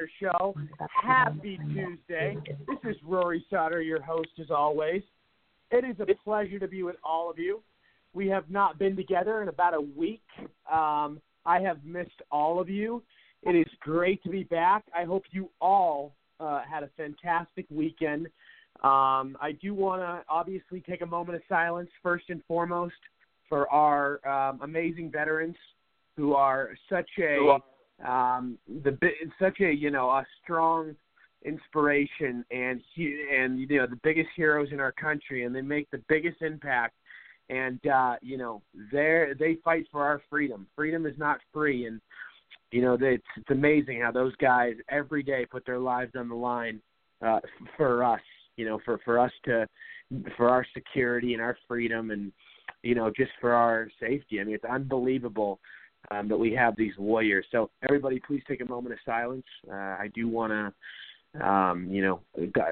Sauter Show. Happy Tuesday. This is Rory Sauter, your host as always. It is a pleasure to be with all of you. We have not been together in about a week. Um, I have missed all of you. It is great to be back. I hope you all uh, had a fantastic weekend. Um, I do want to obviously take a moment of silence first and foremost for our um, amazing veterans who are such a um, the such a you know a strong inspiration and and you know the biggest heroes in our country and they make the biggest impact. And uh you know they they fight for our freedom. Freedom is not free. And you know it's it's amazing how those guys every day put their lives on the line uh for us you know for for us to for our security and our freedom and you know just for our safety. I mean it's unbelievable um, that we have these warriors. So everybody please take a moment of silence. Uh, i do want to um you know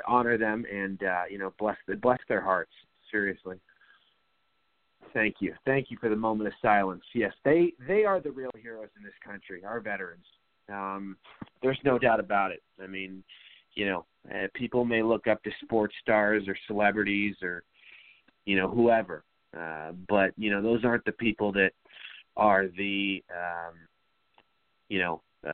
honor them and uh you know bless bless their hearts. Seriously. Thank you. Thank you for the moment of silence. Yes they they are the real heroes in this country our veterans. Um there's no doubt about it. I mean you know, uh, people may look up to sports stars or celebrities or you know whoever, uh, but you know those aren't the people that are the um, you know uh,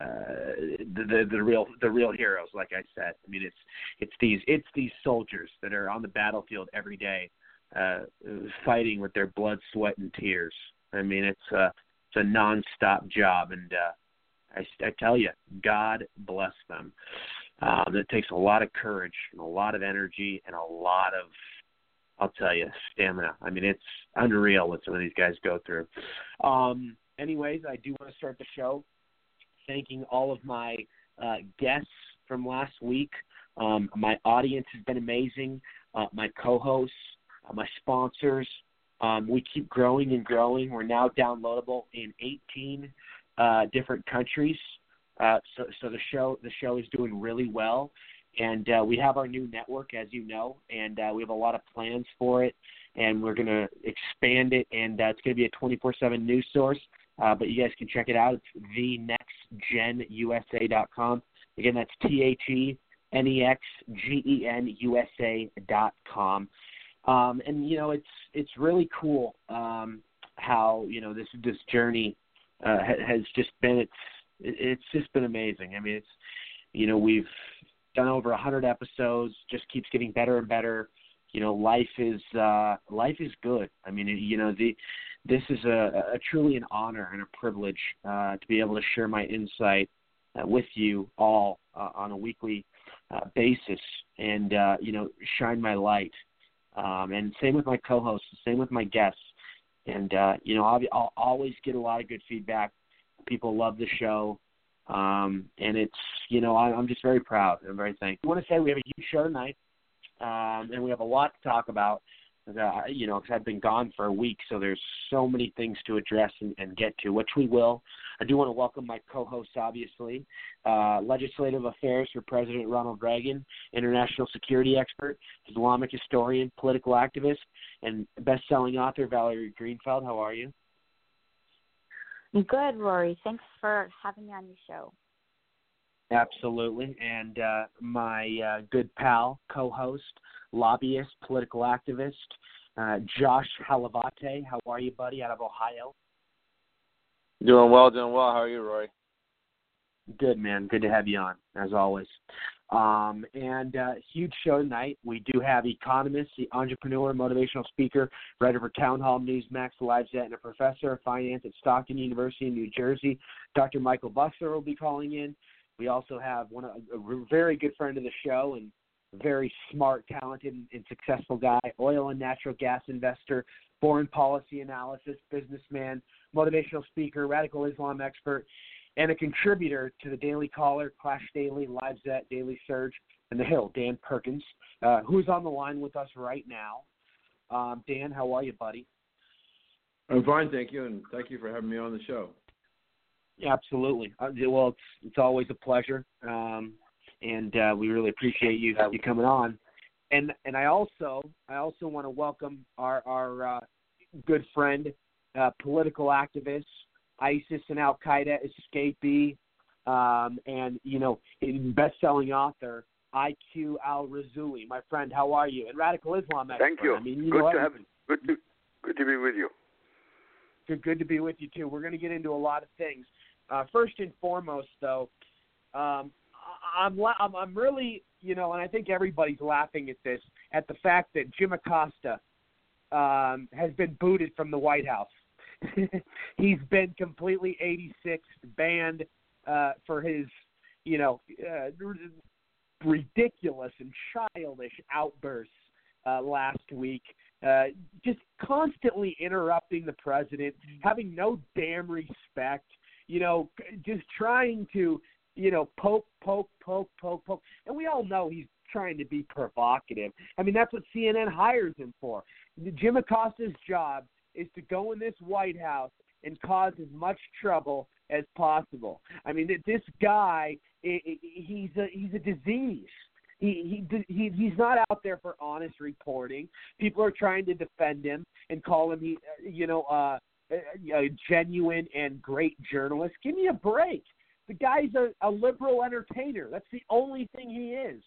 the, the the real the real heroes. Like I said, I mean it's it's these it's these soldiers that are on the battlefield every day, uh, fighting with their blood, sweat, and tears. I mean it's a it's a nonstop job, and uh, I, I tell you, God bless them. Um, it takes a lot of courage and a lot of energy and a lot of, I'll tell you, stamina. I mean, it's unreal what some of these guys go through. Um, anyways, I do want to start the show thanking all of my uh, guests from last week. Um, my audience has been amazing. Uh, my co-hosts, uh, my sponsors. Um, we keep growing and growing. We're now downloadable in 18 uh, different countries. Uh, so, so the show the show is doing really well, and uh, we have our new network, as you know, and uh, we have a lot of plans for it, and we're going to expand it, and uh, it's going to be a 24/7 news source. Uh, but you guys can check it out. It's thenextgenusa.com. Again, that's T H E N E X G E N U S A dot com. Um, and you know, it's it's really cool um, how you know this this journey uh, has just been. It's it's just been amazing. I mean, it's you know we've done over a hundred episodes, just keeps getting better and better. You know, life is uh, life is good. I mean, you know the this is a, a truly an honor and a privilege uh, to be able to share my insight uh, with you all uh, on a weekly uh, basis, and uh, you know, shine my light. Um, and same with my co-hosts, same with my guests, and uh, you know, I'll, I'll always get a lot of good feedback People love the show. Um, and it's, you know, I, I'm just very proud. I'm very thankful. I want to say we have a huge show tonight, um, and we have a lot to talk about. Uh, you know, because I've been gone for a week, so there's so many things to address and, and get to, which we will. I do want to welcome my co-hosts, obviously, uh, legislative affairs for President Ronald Reagan, international security expert, Islamic historian, political activist, and best-selling author Valerie Greenfeld. How are you? Good, Rory. Thanks for having me on your show. Absolutely. And uh, my uh, good pal, co host, lobbyist, political activist, uh, Josh Hlavaty. How are you, buddy, out of Ohio? Doing well, doing well. How are you, Rory? Good, man. Good to have you on, as always. Um, and uh, huge show tonight. We do have economist, the entrepreneur, motivational speaker, writer for Town Hall News, Max Lifezette, and a professor of finance at Stockton University in New Jersey. Dr. Michael Busler will be calling in. We also have one a, a very good friend of the show and very smart, talented, and successful guy, oil and natural gas investor, foreign policy analysis, businessman, motivational speaker, radical Islam expert, and a contributor to the Daily Caller, Clash Daily, Lifezette, Daily Surge, and The Hill, Dan Perkins, uh, who's on the line with us right now. Um, Dan, how are you, buddy? I'm fine, thank you, and thank you for having me on the show. Yeah, absolutely. Uh, well, it's it's always a pleasure, um, and uh, we really appreciate you you coming on. And and I also I also want to welcome our our uh, good friend, uh, political activist, ISIS and Al Qaeda escapee, um, and you know, best-selling author IQ Al Rassooli. My friend, how are you? And radical Islam expert. Thank you. I mean, you good know to have good to good to be with you. Good, good to be with you too. We're going to get into a lot of things. Uh, first and foremost, though, um, I'm I'm really you know, and I think everybody's laughing at this at the fact that Jim Acosta um, has been booted from the White House. He's been completely 86 banned uh, for his you know uh, ridiculous and childish outbursts uh, last week. Uh, just constantly interrupting the president, having no damn respect, you know, just trying to, you know, poke, poke, poke, poke, poke. And we all know he's trying to be provocative. I mean, that's what CNN hires him for. Jim Acosta's job is to go in this White House and cause as much trouble as possible. I mean, this guy, he's a he's a disease. He he he he's not out there for honest reporting. People are trying to defend him and call him he you know uh, a genuine and great journalist. Give me a break. The guy's a, a liberal entertainer. That's the only thing he is.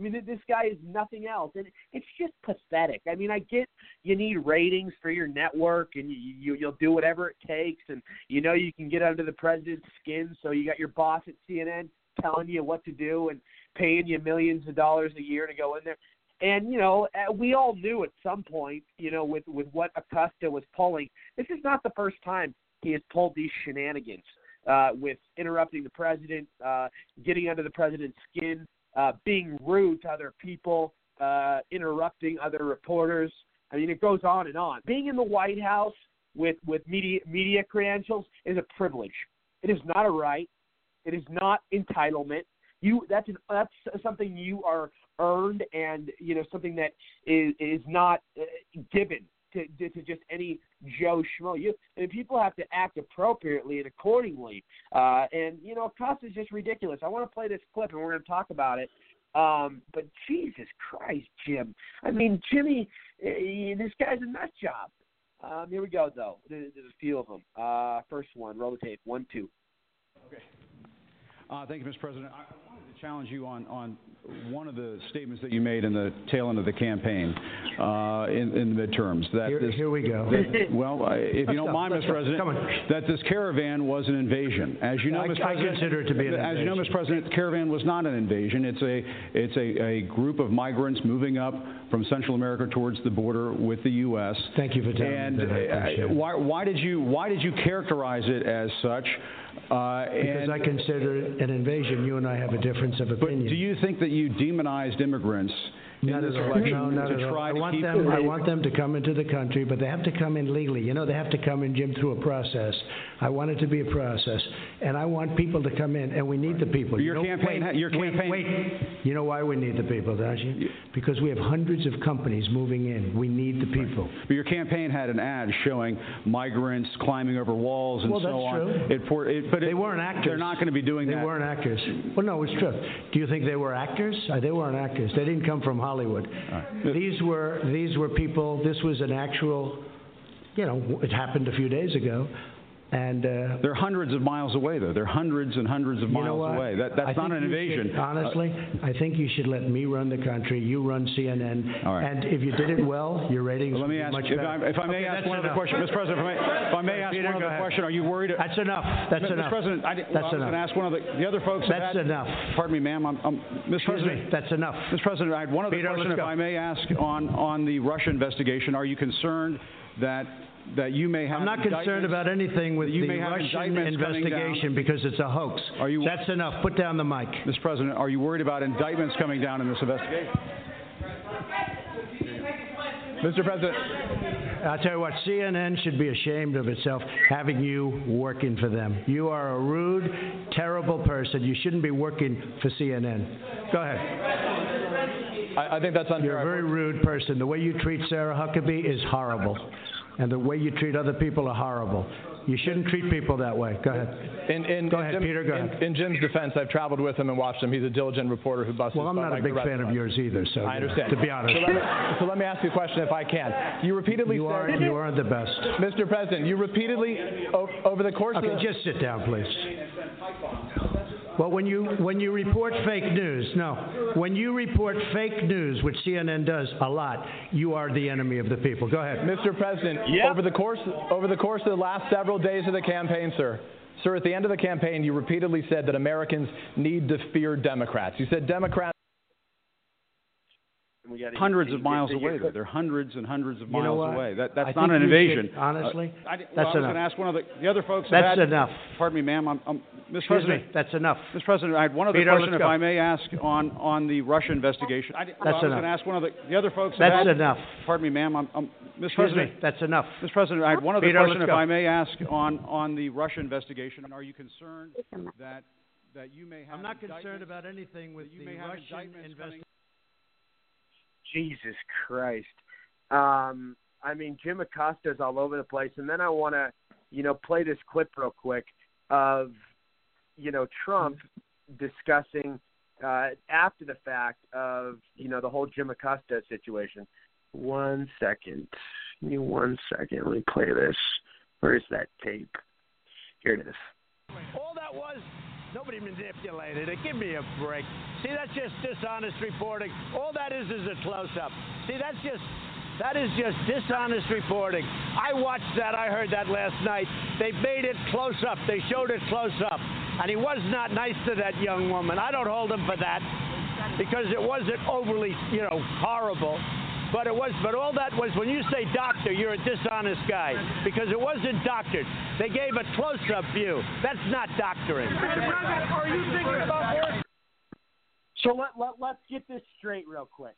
I mean, this guy is nothing else, and it's just pathetic. I mean, I get you need ratings for your network, and you, you you'll do whatever it takes, and you know you can get under the president's skin. So you got your boss at CNN telling you what to do and paying you millions of dollars a year to go in there. And you know, uh, we all knew at some point, you know, with with what Acosta was pulling, this is not the first time he has pulled these shenanigans uh, with interrupting the president, uh, getting under the president's skin, uh, being rude to other people, uh, interrupting other reporters. I mean, it goes on and on. Being in the White House with with media media credentials is a privilege. It is not a right. It is not entitlement. You that's an, that's something you are earned, and you know something that is is not uh, given to, to, to just any Joe Schmo. You and people have to act appropriately and accordingly. Uh, and you know, Acosta is just ridiculous. I want to play this clip, and we're going to talk about it. Um, but Jesus Christ, Jim! I mean, Jimmy, uh, this guy's a nut job. Um, here we go, though. There's, there's a few of them. Uh, first one, roll the tape. One, two. Okay. Uh, thank you, Mr. President. I challenge you on, on one of the statements that you made in the tail end of the campaign uh, in, in the midterms. That here, this, here we go. That, well, if you don't go. mind, Mr. go. President, that this caravan was an invasion. As you know, I- Mr. I President, consider it to be an As you know. Mr. President, the caravan was not an invasion. It's a it's a, a group of migrants moving up from Central America towards the border with the U.S. Thank you for telling and me that. I uh, it. why why did you why did you characterize it as such? Uh, Because and, I consider it an invasion. You and I have a difference of but opinion. do you think that you demonized immigrants in Not this at all. election No, not to at all. try I to want keep them. I want them to come into the country, but they have to come in legally. You know, they have to come in, Jim, through a process. I want it to be a process, and I want people to come in, and we need the people. Your you know, campaign Wait, your wait, campaign- Wait. You know why we need the people, don't you? Because we have hundreds of companies moving in. We need the people. But your campaign had an ad showing migrants climbing over walls and Well, so that's on. true. It, for, it, but They it, weren't actors. They're not going to be doing They that. weren't actors. Well, no, it's true. Do you think they were actors? Uh, they weren't actors. They didn't come from Hollywood. These were these were people. This was an actual. You know, it happened a few days ago, and. Uh, They're hundreds of miles away, though. They're hundreds and hundreds of miles away. That, that's I not an invasion. should- honestly, I think you should let me run the country. You run CNN. All right. And if you did it well, your ratings Well, let would me be ask, much if better. I, if I may Okay, ask that's one other question, Mr. President, if I may, if I may ask Peter, one other question, are you worried? That's enough. That's Mr. enough. President, I, did- That's I was enough. going to ask one of the, the other folks. That's had- enough. Pardon me, ma'am. I'm, I'm, Mr. Excuse President, me. That's enough. Mr. President, I had one other Peter, question, if. I may ask, on, on the Russia investigation. Are you concerned that that you may have I'm not concerned about anything with you the may have Russian indictments coming down? investigation because it's a hoax. Are you- That's enough. Put down the mic. Mr. President, are you worried about indictments coming down in this investigation? Mr. President, I'll tell you what, CNN should be ashamed of itself having you working for them. You are a rude, terrible person. You shouldn't be working for CNN. Go ahead. I, I think that's unfair. You're a very rude person. The way you treat Sarah Huckabee is horrible. And the way you treat other people are horrible. You shouldn't treat people that way. Go ahead. In, in, Go in ahead, Jim- Peter, go in, ahead. in Jim's defense, I've traveled with him and watched him. He's a diligent reporter who busts Well, I'm not a big fan of yours either, so I understand. to be honest. So let, me, so let me ask you a question if I can. You repeatedly You said, aren't, you aren't the best. Mr. President, you repeatedly, o- over the course Okay, of... just sit down, please. Well, when you when you report fake news, no, when you report fake news, which CNN does a lot, you are the enemy of the people. Go ahead, Mr. President. Over the course over the course of the last several days of the campaign, sir. Sir, at the end of the campaign, you repeatedly said that Americans need to fear Democrats. You said Democrats. Hundreds of miles away. There, they're hundreds and hundreds of You know miles what? away. That, that's I not an invasion. should- honestly, Uh, I, di- that's well, I was enough. going to ask one of the, the other folks. That's had, enough. Pardon me, ma'am. I'm, I'm, Mr. Excuse President. me. That's enough. Mr. President, I had one other Peter, question, if. I may ask, on, on the Russia investigation. I, di- well, That's I was enough. going to ask one of the, the other folks. That's had- enough. Pardon me, ma'am. I'm, I'm, Mr. Excuse President. me. That's enough. Mr. President, I had one other Peter, question, if go. I may ask, on, on the Russia investigation. Are you concerned that that you may have I'm not concerned about anything with you the may have Russian indictments coming- investigation. Jesus Christ. Um, I mean, Jim Acosta's all over the place, and then I want to, you know, play this clip real quick of, you know, Trump discussing uh, after the fact of, you know, the whole Jim Acosta situation. One second. Give me one second. Let me play this. Where's that tape? Here it is. All that was, nobody manipulated it. Give me a break. See, that's just dishonest reporting. All that is is a close-up. See, that's just. That is just dishonest reporting. I watched that. I heard that last night. They made it close up. They showed it close up. And he was not nice to that young woman. I don't hold him for that because it wasn't overly, you know, horrible. But it was, but all that was when you say doctor, you're a dishonest guy because it wasn't doctored. They gave a close-up view. That's not doctoring. So let, let, let's get this straight real quick.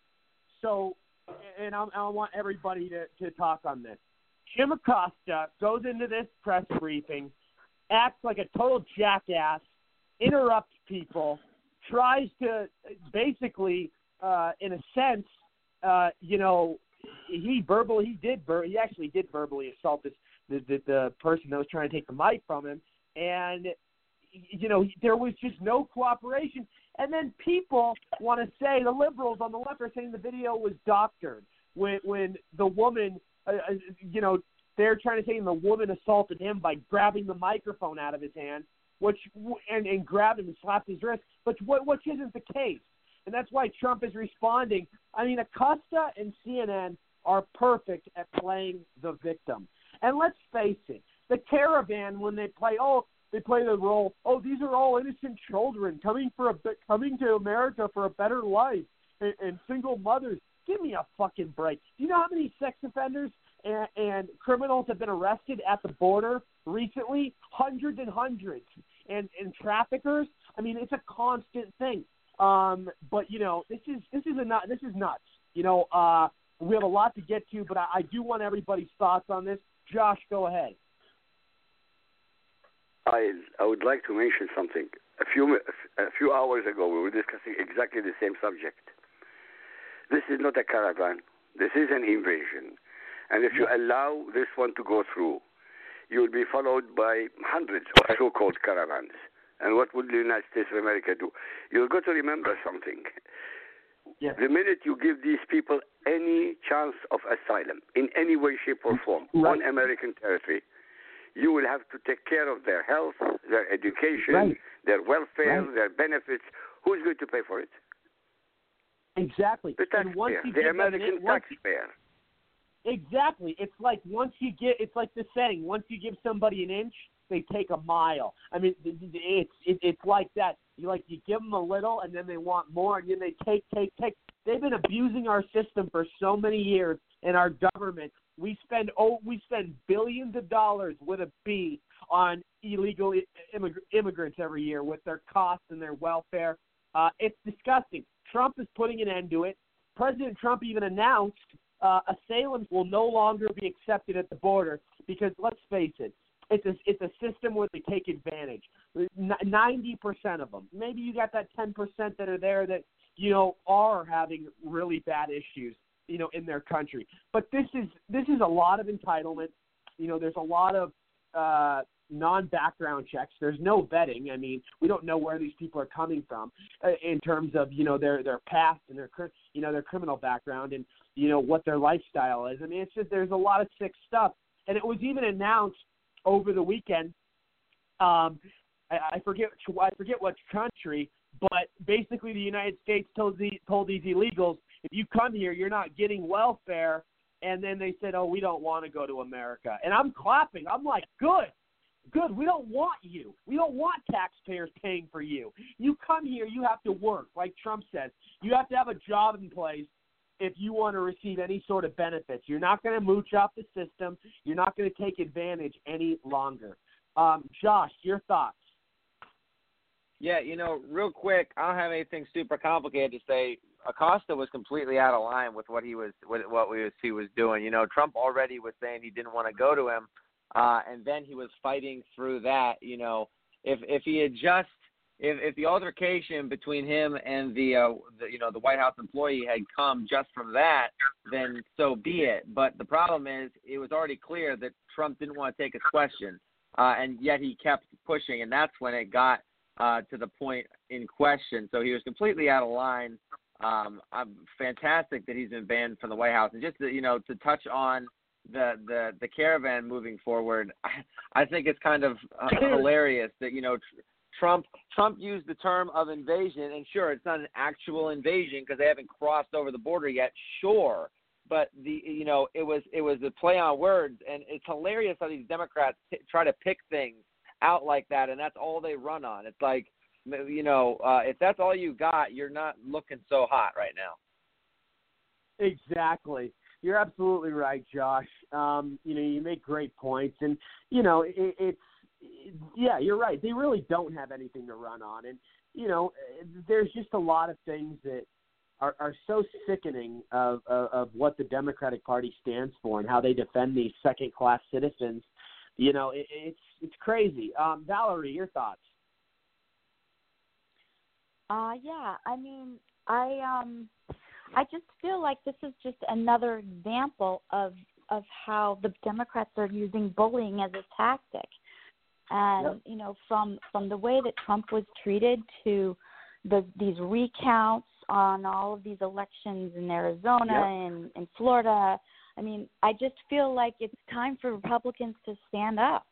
So, and I, I want everybody to, to talk on this. Jim Acosta goes into this press briefing, acts like a total jackass, interrupts people, tries to basically, uh, in a sense, uh, you know, he verbally, he did, ver- he actually did verbally assault this the, the the person that was trying to take the mic from him, and you know, there was just no cooperation. And then people want to say the liberals on the left are saying the video was doctored when when the woman, uh, uh, you know, they're trying to say the woman assaulted him by grabbing the microphone out of his hand, which and and grabbed him and slapped his wrist, but what which isn't the case. And that's why Trump is responding. I mean, Acosta and CNN are perfect at playing the victim. And let's face it, the caravan when they play, oh, they play the role. Oh, these are all innocent children coming for a coming to America for a better life, and, and single mothers. Give me a fucking break. Do you know how many sex offenders and, and criminals have been arrested at the border recently? Hundreds and hundreds. And and traffickers. I mean, it's a constant thing. Um, but you know, this is this is a nut. This is nuts. You know, uh, we have a lot to get to, but I, I do want everybody's thoughts on this. Josh, go ahead. I I would like to mention something. A few a few hours ago, we were discussing exactly the same subject. This is not a caravan. This is an invasion, and if you allow this one to go through, you will be followed by hundreds of so-called caravans. And what would the United States of America do? You've got to remember something. The minute you give these people any chance of asylum in any way, shape, or form on American territory, you will have to take care of their health, their education, Right. their welfare, Right. their benefits. Who's going to pay for it? Exactly. The and once taxpayer, the American taxpayer. Exactly. It's like once you get, it's like the saying: once you give somebody an inch, they take a mile. I mean, it's it, it's like that. You like you give them a little, and then they want more, and then they take, take, take. They've been abusing our system for so many years, and our government. We spend oh, we spend billions of dollars with a B on illegal immig- immigrants every year with their costs and their welfare. Uh, it's disgusting. Trump is putting an end to it. President Trump even announced uh, assailants will no longer be accepted at the border because let's face it, it's a it's a system where they take advantage. Ninety percent of them. Maybe you got that ten percent that are there that you know are having really bad issues, you know, in their country. But this is this is a lot of entitlement. You know, there's a lot of uh, non-background checks. There's no vetting. I mean, we don't know where these people are coming from uh, in terms of you know their their past and their you know their criminal background and you know what their lifestyle is. I mean, it's just there's a lot of sick stuff, and it was even announced over the weekend. Um, I, I forget I forget what country, but basically the United States told the told these illegals if you come here, you're not getting welfare. And then they said, "Oh, we don't want to go to America." And I'm clapping. I'm like, "Good, good. We don't want you. We don't want taxpayers paying for you. You come here, you have to work, like Trump says. You have to have a job in place if you want to receive any sort of benefits. You're not going to mooch off the system. You're not going to take advantage any longer." Um, Josh, your thoughts? Yeah, you know, real quick, I don't have anything super complicated to say. Acosta was completely out of line with what he was with what we was, he was doing. You know, Trump already was saying he didn't want to go to him, uh, and then he was fighting through that. You know, if if he had just if if the altercation between him and the, uh, the you know the White House employee had come just from that, then so be it. But the problem is, it was already clear that Trump didn't want to take his question, uh, and yet he kept pushing, and that's when it got uh, to the point in question. So he was completely out of line. Um, I'm fantastic that he's been banned from the White House. And just to, you know to touch on the the the caravan moving forward, I, I think it's kind of uh, hilarious that you know tr- Trump Trump used the term of invasion, and sure, it's not an actual invasion because they haven't crossed over the border yet. Sure, but the you know it was it was a play on words, and it's hilarious how these Democrats t- try to pick things out like that, and that's all they run on. It's like you know, uh, if that's all you got, you're not looking so hot right now. Exactly. You're absolutely right, Josh. Um, you know, you make great points, and you know, it, it's it, yeah, you're right. They really don't have anything to run on, and you know, there's just a lot of things that are, are so sickening of, of of what the Democratic Party stands for and how they defend these second-class citizens. You know, it, it's it's crazy. Um, Valerie, your thoughts? Uh yeah, I mean, I um I just feel like this is just another example of of how the Democrats are using bullying as a tactic. And Yep. you know, from from the way that Trump was treated to the these recounts on all of these elections in Arizona Yep. and in Florida, I mean, I just feel like it's time for Republicans to stand up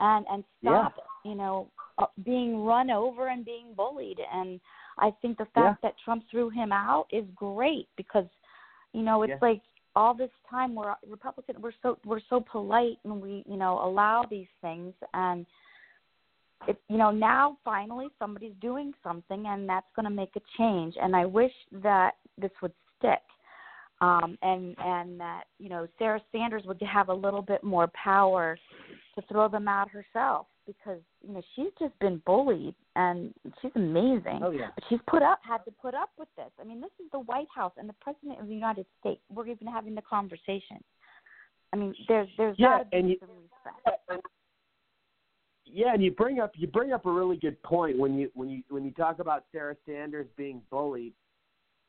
and and Yeah. stop, you know, uh, being run over and being bullied. And I think the fact that Trump threw him out is great because, you know, it's Yeah. like all this time we're Republican, we're so we're so polite and we you know allow these things and. It, you know now finally somebody's doing something and that's going to make a change and i wish that this would stick um, and and that you know Sarah Sanders would have a little bit more power to throw them out herself because you know she's just been bullied and she's amazing. Oh, yeah. But she's put up had to put up with this. I mean, this is the White House and the President of the United States. We're even having the conversation. I mean, there's there's Yeah, got to be and you- some respect. Yeah, and you bring up you bring up a really good point when you when you when you talk about Sarah Sanders being bullied.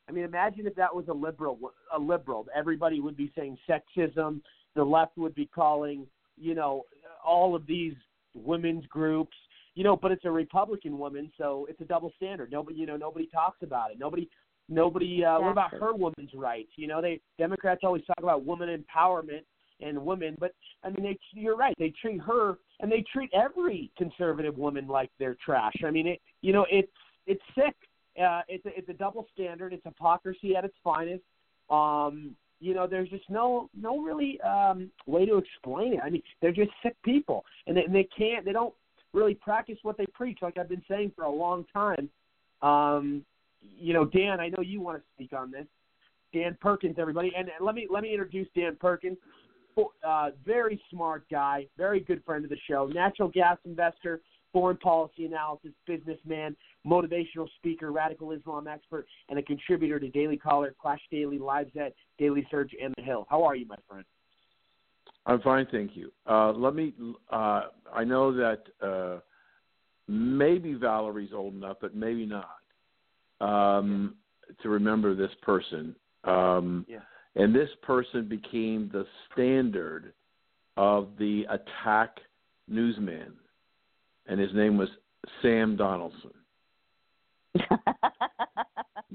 I mean, imagine if that was a liberal a liberal. Everybody would be saying sexism. The left would be calling, you know, all of these women's groups, you know, but it's a Republican woman, so it's a double standard. Nobody, you know, nobody talks about it. Nobody nobody uh what about her women's rights? You know, they Democrats always talk about woman empowerment and women, but I mean, they, you're right. They treat her and they treat every conservative woman like they're trash. I mean, it you know, it's it's sick. Uh, it's a, it's a double standard. It's hypocrisy at its finest. Um, you know, there's just no no really um, way to explain it. I mean, they're just sick people, and they, and they can't. They don't really practice what they preach. Like I've been saying for a long time. Um, you know, Dan, I know you want to speak on this. Dan Perkins, everybody, and let me let me introduce Dan Perkins. Uh, very smart guy, very good friend of the show, natural gas investor, foreign policy analysis, businessman, motivational speaker, radical Islam expert, and a contributor to Daily Caller, Clash Daily, Lifezette, Daily Surge, and The Hill. How are you, my friend? I'm fine, thank you. Uh, let me. Uh, I know that uh, maybe Valerie's old enough, but maybe not, um, to remember this person. Um, Yeah. And this person became the standard of the attack newsman, and his name was Sam Donaldson. Do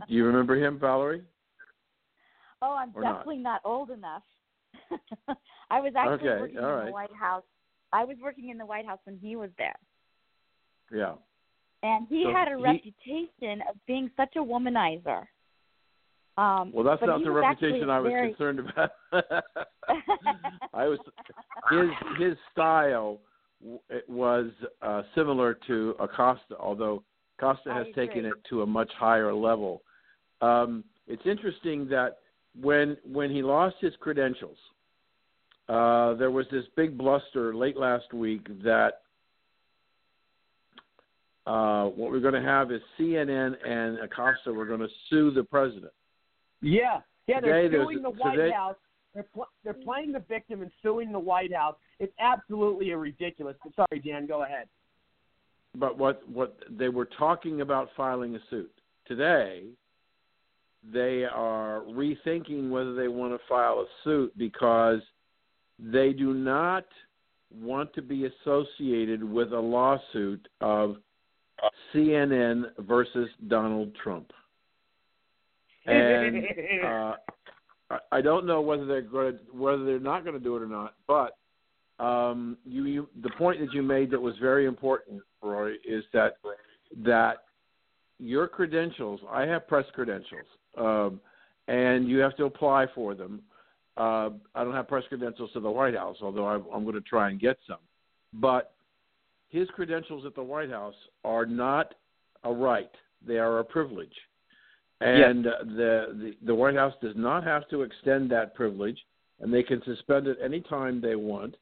you remember him, Valerie? Oh, I'm Or definitely not. old enough. I was actually Okay, working in right. the White House. I was working in the White House when he was there. Yeah. And he So had a he- reputation of being such a womanizer. Um, Well, that's not the reputation I was very, concerned about. I was his his style it was uh, similar to Acosta, although Acosta has taken it to a much higher level. Um, it's interesting that when when he lost his credentials, uh, there was this big bluster late last week that uh, what we're going to have is CNN and Acosta were going to sue the president. Yeah, yeah, they're there's- suing the today- White House. They're pl- they're playing the victim and suing the White House. It's absolutely ridiculous. Sorry, Dan, go ahead. but what what they were talking about filing a suit today they are rethinking whether they want to file a suit because they do not want to be associated with a lawsuit of CNN versus Donald Trump. And uh, I- I don't know whether they're going to, whether they're not going to do it or not, but um, you, you the point that you made that was very important, Roy, is that that your credentials. I have press credentials, um, and you have to apply for them. Uh, I don't have press credentials to the White House, although I'm, I'm going to try and get some. But his credentials at the White House are not a right; they are a privilege. And uh, the, the the White House does not have to extend that privilege, and they can suspend it any time they want.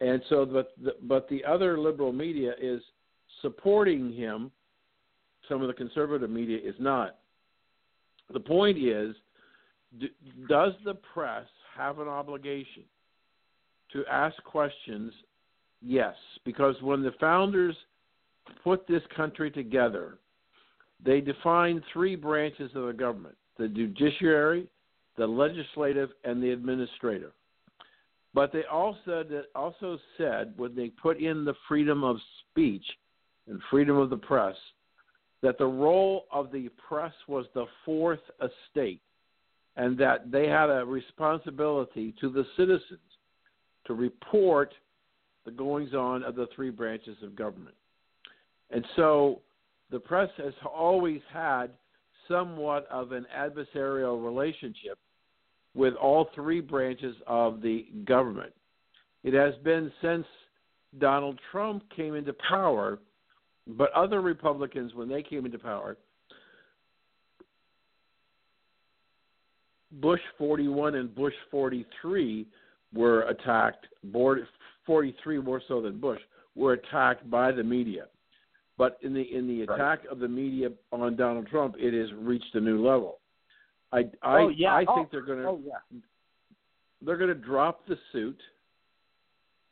And so, but the, but the other liberal media is supporting him. Some of the conservative media is not. The point is, does the press have an obligation to ask questions? Yes, because when the founders put this country together, they defined three branches of the government the judiciary, the legislative, and the administrative. But they also also said when they put in the freedom of speech and freedom of the press that the role of the press was the fourth estate and that they had a responsibility to the citizens to report the goings on of the three branches of government. And so the press has always had somewhat of an adversarial relationship with all three branches of the government. It has been since Donald Trump came into power, but other Republicans, when they came into power, Bush 41 and Bush 43 were attacked, board 43 more so than Bush, were attacked by the media. But in the in the attack of the media on Donald Trump, it has reached a new level. I I oh yeah. I oh, think they're going to Oh yeah. they're going to drop the suit,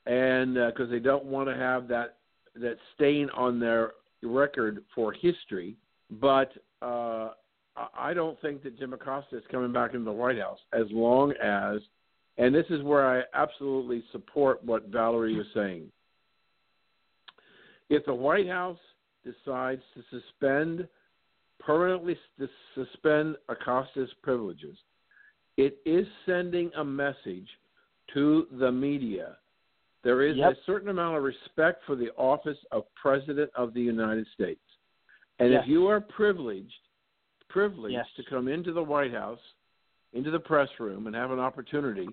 and because they don't want to have that that stain on their record for history. But uh, I- I don't think that Jim Acosta is coming back into the White House as long as, and this is where I absolutely support what Valerie is saying. If the White House decides to suspend permanently suspend Acosta's privileges, it is sending a message to the media. There is Yep. a certain amount of respect for the office of President of the United States. And Yes. if you are privileged, privileged Yes. to come into the White House, into the press room, and have an opportunity,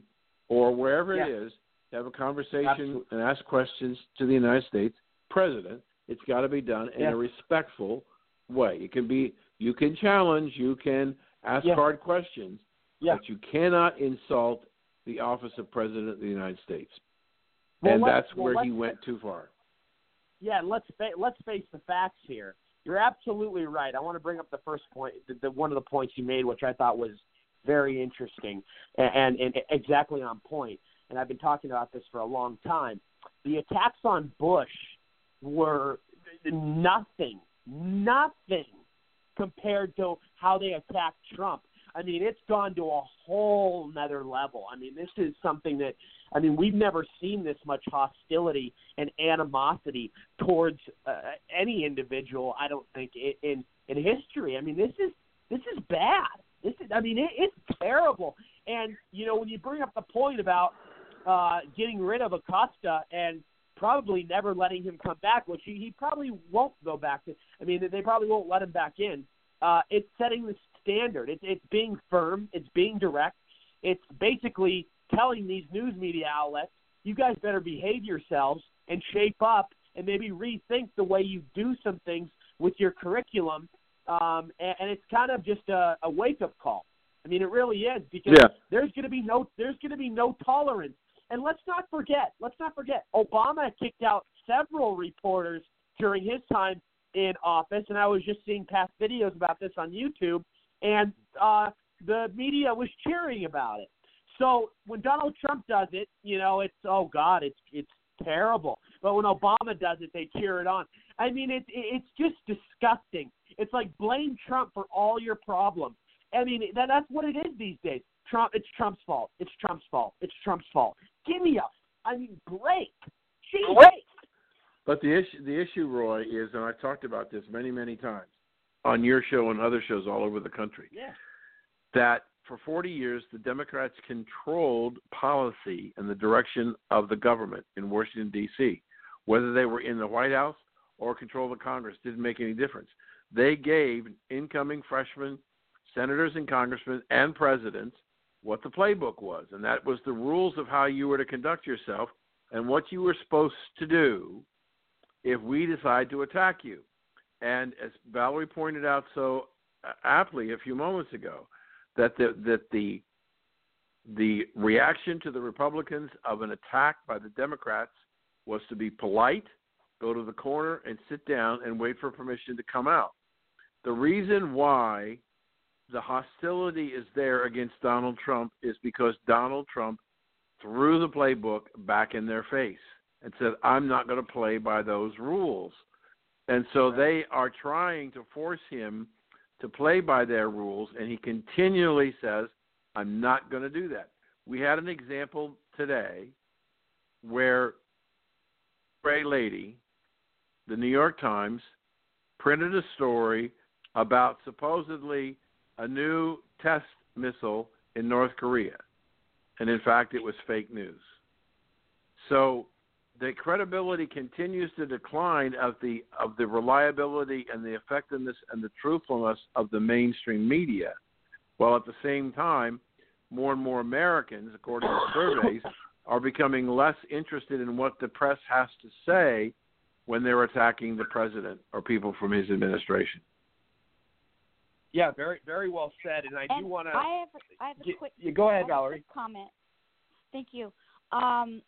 or wherever Yeah. it is, to have a conversation Absolutely. and ask questions to the United States president, it's got to be done in Yeah. a respectful way. It can be you can challenge, you can ask Yeah. hard questions, Yeah. but you cannot insult the office of president of the United States. Well, and that's well, where he went too far. Yeah, and let's fa- let's face the facts here. You're absolutely right. I want to bring up the first point, the, the, one of the points you made, which I thought was very interesting and, and, and exactly on point. And I've been talking about this for a long time. The attacks on Bush were nothing, nothing compared to how they attacked Trump. I mean, it's gone to a whole nother level. I mean, this is something that, I mean, we've never seen this much hostility and animosity towards uh, any individual. I don't think in, in history. I mean, this is this is bad. This is, I mean, it, it's terrible. And you know, when you bring up the point about uh, getting rid of Acosta and probably never letting him come back, which he, he probably won't go back to. I mean, they probably won't let him back in. Uh, it's setting the standard. It's it's being firm. It's being direct. It's basically telling these news media outlets, you guys better behave yourselves and shape up and maybe rethink the way you do some things with your curriculum. Um, and, and it's kind of just a, a wake up call. I mean, it really is because Yeah. there's going to be no there's going to be no tolerance. And let's not forget, let's not forget, Obama kicked out several reporters during his time in office, and I was just seeing past videos about this on YouTube, and uh, the media was cheering about it. So when Donald Trump does it, you know, it's oh God, it's it's terrible. But when Obama does it, they cheer it on. I mean, it's it's just disgusting. It's like blame Trump for all your problems. I mean, that, that's what it is these days. Trump, it's Trump's fault. It's Trump's fault. It's Trump's fault. Give me a, I mean, break. Jeez. But the issue, the issue, Roy, is, and I've talked about this many, many times on your show and other shows all over the country, Yeah. that for 40 years the Democrats controlled policy and the direction of the government in Washington D.C. Whether they were in the White House or control of Congress didn't make any difference. They gave incoming freshmen, senators and congressmen, and presidents what the playbook was, and that was the rules of how you were to conduct yourself and what you were supposed to do if we decide to attack you. And as Valerie pointed out so aptly a few moments ago, that the that the the reaction to the Republicans of an attack by the Democrats was to be polite, go to the corner and sit down and wait for permission to come out. The reason why the hostility is there against Donald Trump is because Donald Trump threw the playbook back in their face and said, I'm not going to play by those rules. And so they are trying to force him to play by their rules, and he continually says, I'm not going to do that. We had an example today where Gray Lady, the New York Times, printed a story about supposedly a new test missile in North Korea. And in fact, it was fake news. So the credibility continues to decline of the of the reliability and the effectiveness and the truthfulness of the mainstream media, while at the same time, more and more Americans, according to surveys, are becoming less interested in what the press has to say when they're attacking the president or people from his administration. Yeah, very very well said. And I do want to. I have, I have a quick. you go ahead, I have a Valerie. quick comment. Thank you. Um,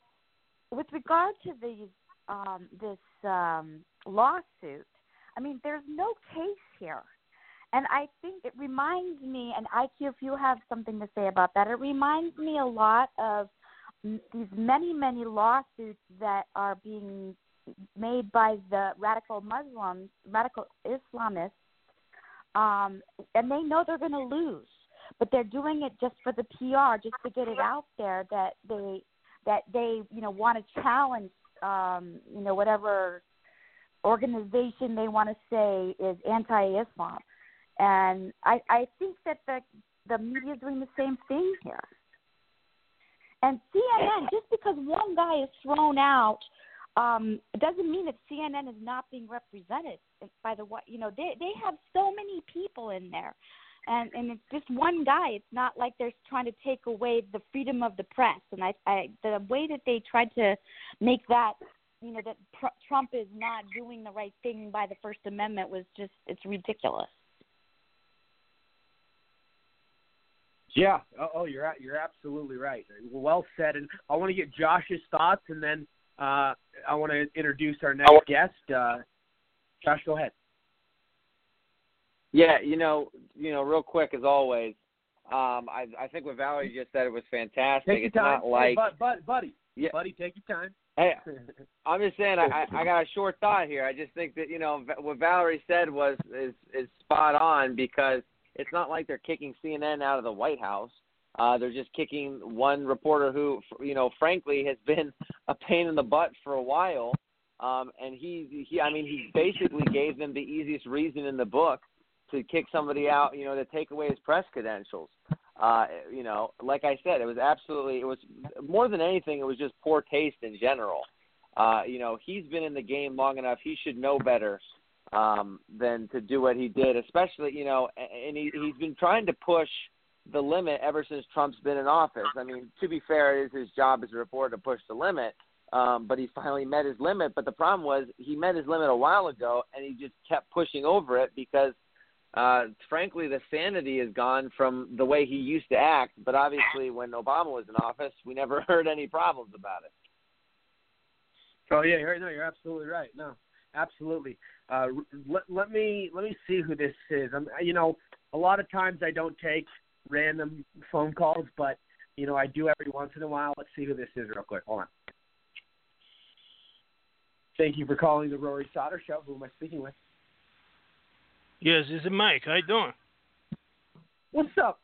with regard to the um, this um, lawsuit, I mean, there's no case here, and I think it reminds me. And IQ, if you have something to say about that, it reminds me a lot of these many, many lawsuits that are being made by the radical Muslims, radical Islamists um, and they know they're going to lose, but they're doing it just for the PR, just to get it out there that they that they you know want to challenge um, you know whatever organization they want to say is anti-Islam, and I I think that the the media is doing the same thing here. And CNN, just because one guy is thrown out, um, it doesn't mean that CNN is not being represented by the you know they they have so many people in there, and and it's just one guy. It's not like they're trying to take away the freedom of the press. And I, I the way that they tried to make that you know that pr- Trump is not doing the right thing by the First Amendment was just it's ridiculous. Yeah. Oh, oh, you're you're absolutely right. Well said. And I want to get Josh's thoughts, and then uh, I want to introduce our next guest. Uh, Josh, go ahead. Yeah, you know, you know, real quick as always. Um, I I think what Valerie just said it was fantastic. Take your it's time, not like hey, bud, bud, buddy. Yeah. Buddy, take your time. Hey, I'm just saying, I, I I got a short thought here. I just think that you know what Valerie said was is is spot on because it's not like they're kicking CNN out of the White House. Uh, they're just kicking one reporter who, you know, frankly has been a pain in the butt for a while. Um, and he, he, I mean, he basically gave them the easiest reason in the book to kick somebody out, you know, to take away his press credentials. Uh, you know, like I said, it was absolutely, it was more than anything, it was just poor taste in general. Uh, you know, he's been in the game long enough. He should know better um, than to do what he did. Especially, you know, and he, he's been trying to push the limit ever since Trump's been in office. I mean, to be fair, it is his job as a reporter to push the limit. Um, but he finally met his limit. But the problem was he met his limit a while ago, and he just kept pushing over it because, uh, frankly, the sanity is gone from the way he used to act. But obviously, when Obama was in office, we never heard any problems about it. Oh yeah, you're, no, you're absolutely right. No, absolutely. Uh, let, let me let me see who this is. I'm, you know, a lot of times I don't take random phone calls, but you know I do every once in a while. Let's see who this is real quick. Hold on. Thank you for calling the Rory Sauter Show. Who am I speaking with? Yes, this is Mike. How you doing? What's up?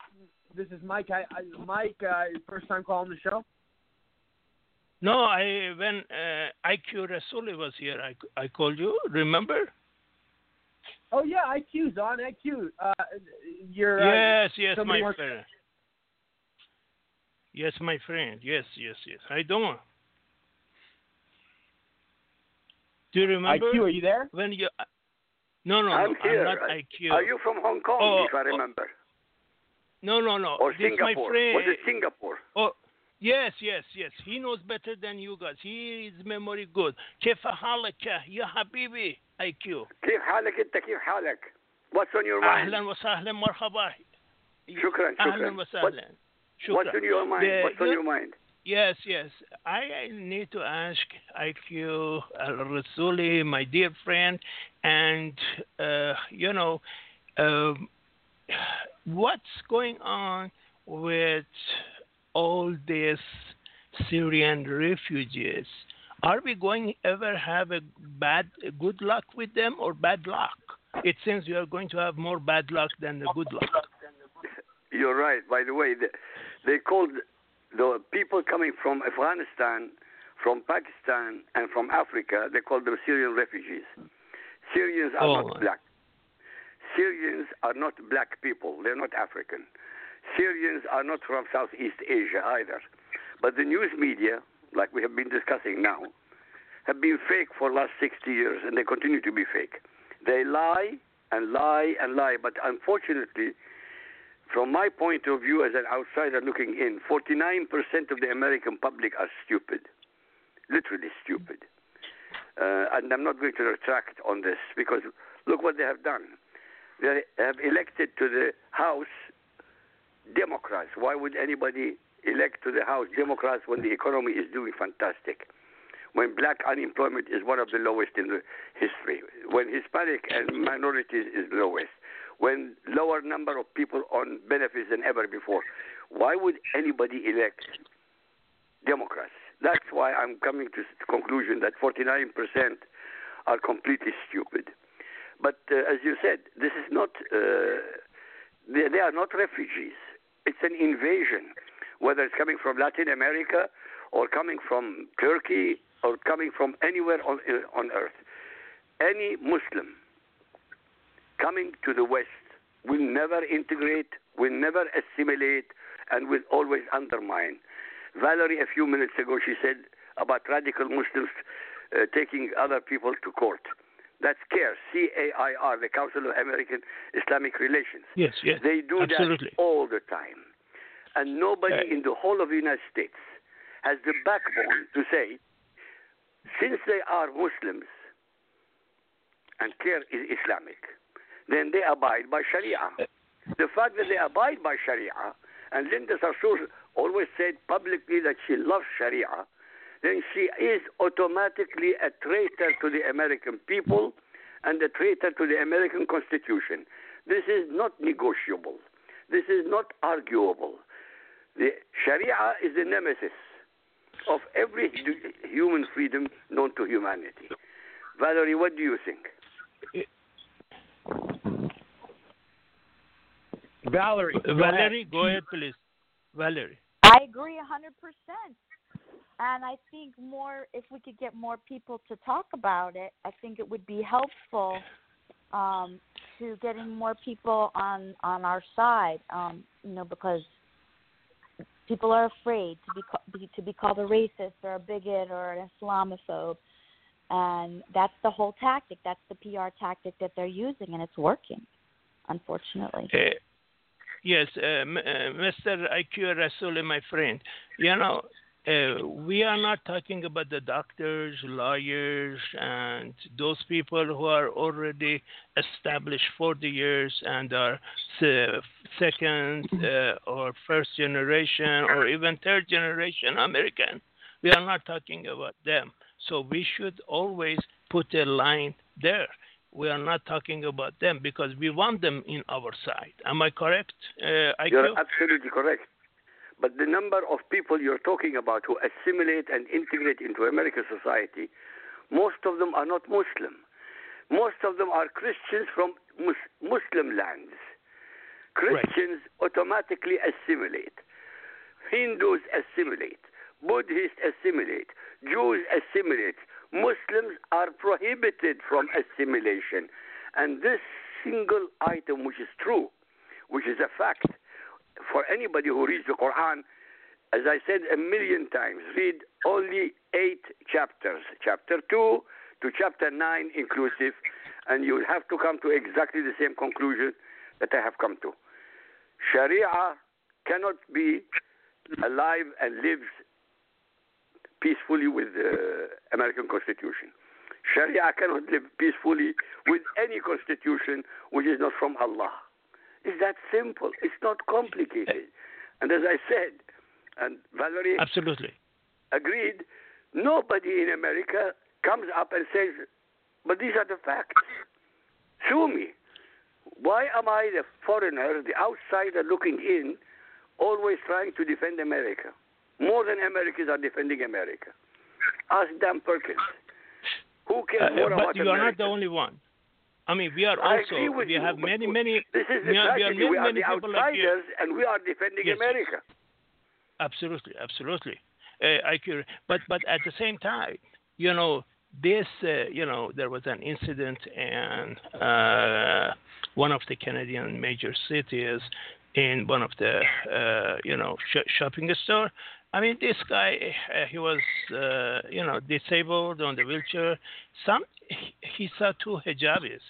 This is Mike. I, I Mike, uh, first time calling the show. No, I when uh, IQ Rasuli was here, I, I called you. Remember? Oh yeah, IQ's on IQ. Uh, your yes, uh, yes, my friend. Yes, my friend. Yes, yes, yes. I don't. Do you remember? IQ, are you there? When you? Uh, no, no, I'm no. Here. I'm not IQ. Are you from Hong Kong? Oh, if I oh. remember. No, no, no. Or this Singapore. My friend. Was it Singapore? Oh. Yes, yes, yes. He knows better than you guys. He is memory good. Kefahale ya habibi. حبيبي IQ? كيف حالك انت كيف حالك؟ What's on your mind? أهلا وسهلا مرحبا. شكرا أهلا شكرا. وسهلا. What's on your mind? The- What's on you- your mind? Yes, yes. I I need to ask IQ Al Rasuli, my dear friend, and uh, you know, um, what's going on with all these Syrian refugees? Are we going ever have a bad good luck with them or bad luck? It seems we are going to have more bad luck than the good luck. You're right. By the way, they, called the people coming from Afghanistan, from Pakistan, and from Africa, they called them Syrian refugees. Syrians are Oh. not black. Syrians are not black people. They're not African. Syrians are not from Southeast Asia either. But the news media, like we have been discussing now, have been fake for the last 60 years, and they continue to be fake. They lie and lie and lie, but unfortunately, from my point of view as an outsider looking in, 49% of the American public are stupid, literally stupid. Uh, and I'm not going to retract on this because look what they have done. They have elected to the House Democrats. Why would anybody elect to the House Democrats when the economy is doing fantastic? When black unemployment is one of the lowest in the history, when Hispanic and minorities is lowest, when lower number of people on benefits than ever before. Why would anybody elect Democrats? That's why I'm coming to the conclusion that 49% are completely stupid. But uh, as you said, this is not, uh, they, they are not refugees. It's an invasion, whether it's coming from Latin America or coming from Turkey or coming from anywhere on, uh, on earth. Any Muslim coming to the West will never integrate, will never assimilate, and will always undermine. Valerie, a few minutes ago, she said about radical Muslims uh, taking other people to court. That's CAIR, C-A-I-R, the Council of American Islamic Relations. Yes, yes. They do absolutely. that all the time. And nobody Uh, in the whole of the United States has the backbone to say, since they are Muslims and CAIR is Islamic, then they abide by Sharia. The fact that they abide by Sharia, and Linda Sarsour always said publicly that she loves Sharia, then she is automatically a traitor to the American people and a traitor to the American Constitution. This is not negotiable. This is not arguable. The Sharia is the nemesis of every human freedom known to humanity. Valerie, what do you think? Valerie. go ahead. Valerie, go ahead, please. Valerie. I agree a hundred percent. And I think more if we could get more people to talk about it, I think it would be helpful um, to getting more people on on our side. Um, you know, because People are afraid to be, be to be called a racist or a bigot or an Islamophobe, and that's the whole tactic. That's the PR tactic that they're using, and it's working, unfortunately. Uh, yes, uh, uh, Mr. IQ Rasuli, my friend. You know, uh, we are not talking about the doctors, lawyers, and those people who are already established 40 years and are second uh, or first generation or even third generation American. We are not talking about them. So we should always put a line there. We are not talking about them because we want them in our side. Am I correct? Uh? You're absolutely correct. But the number of people you're talking about who assimilate and integrate into American society, most of them are not Muslim. Most of them are Christians from mus- Muslim lands. Christians automatically assimilate. Hindus assimilate. Buddhists assimilate. Jews assimilate. Muslims are prohibited from assimilation. And this single item, which is true, which is a fact, for anybody who reads the Quran, as I said a million times, read only eight chapters, chapter 2 to chapter 9 inclusive, and you will have to come to exactly the same conclusion that I have come to. Sharia cannot be alive and lives peacefully with the American Constitution. Sharia cannot live peacefully with any constitution which is not from Allah. It's that simple. It's not complicated. And as I said, and Valerie absolutely agreed, nobody in America comes up and says, "But these are the facts. Sue me. Why am I the foreigner, the outsider looking in, always trying to defend America? More than Americans are defending America. Ask Dan Perkins. Who cares Uh, more but about you are not the only one. I mean, we are I also agree with we you, have many many This is the we are, we are many, We are many the people like you. and we are defending Yes. America. Absolutely, absolutely. Uh, I cur- but but at the same time, you know, this uh, you know there was an incident in uh, one of the Canadian major cities in one of the uh, you know sh- shopping store. I mean, this guy uh, he was uh, you know disabled on the wheelchair. Some he, he saw two hijabis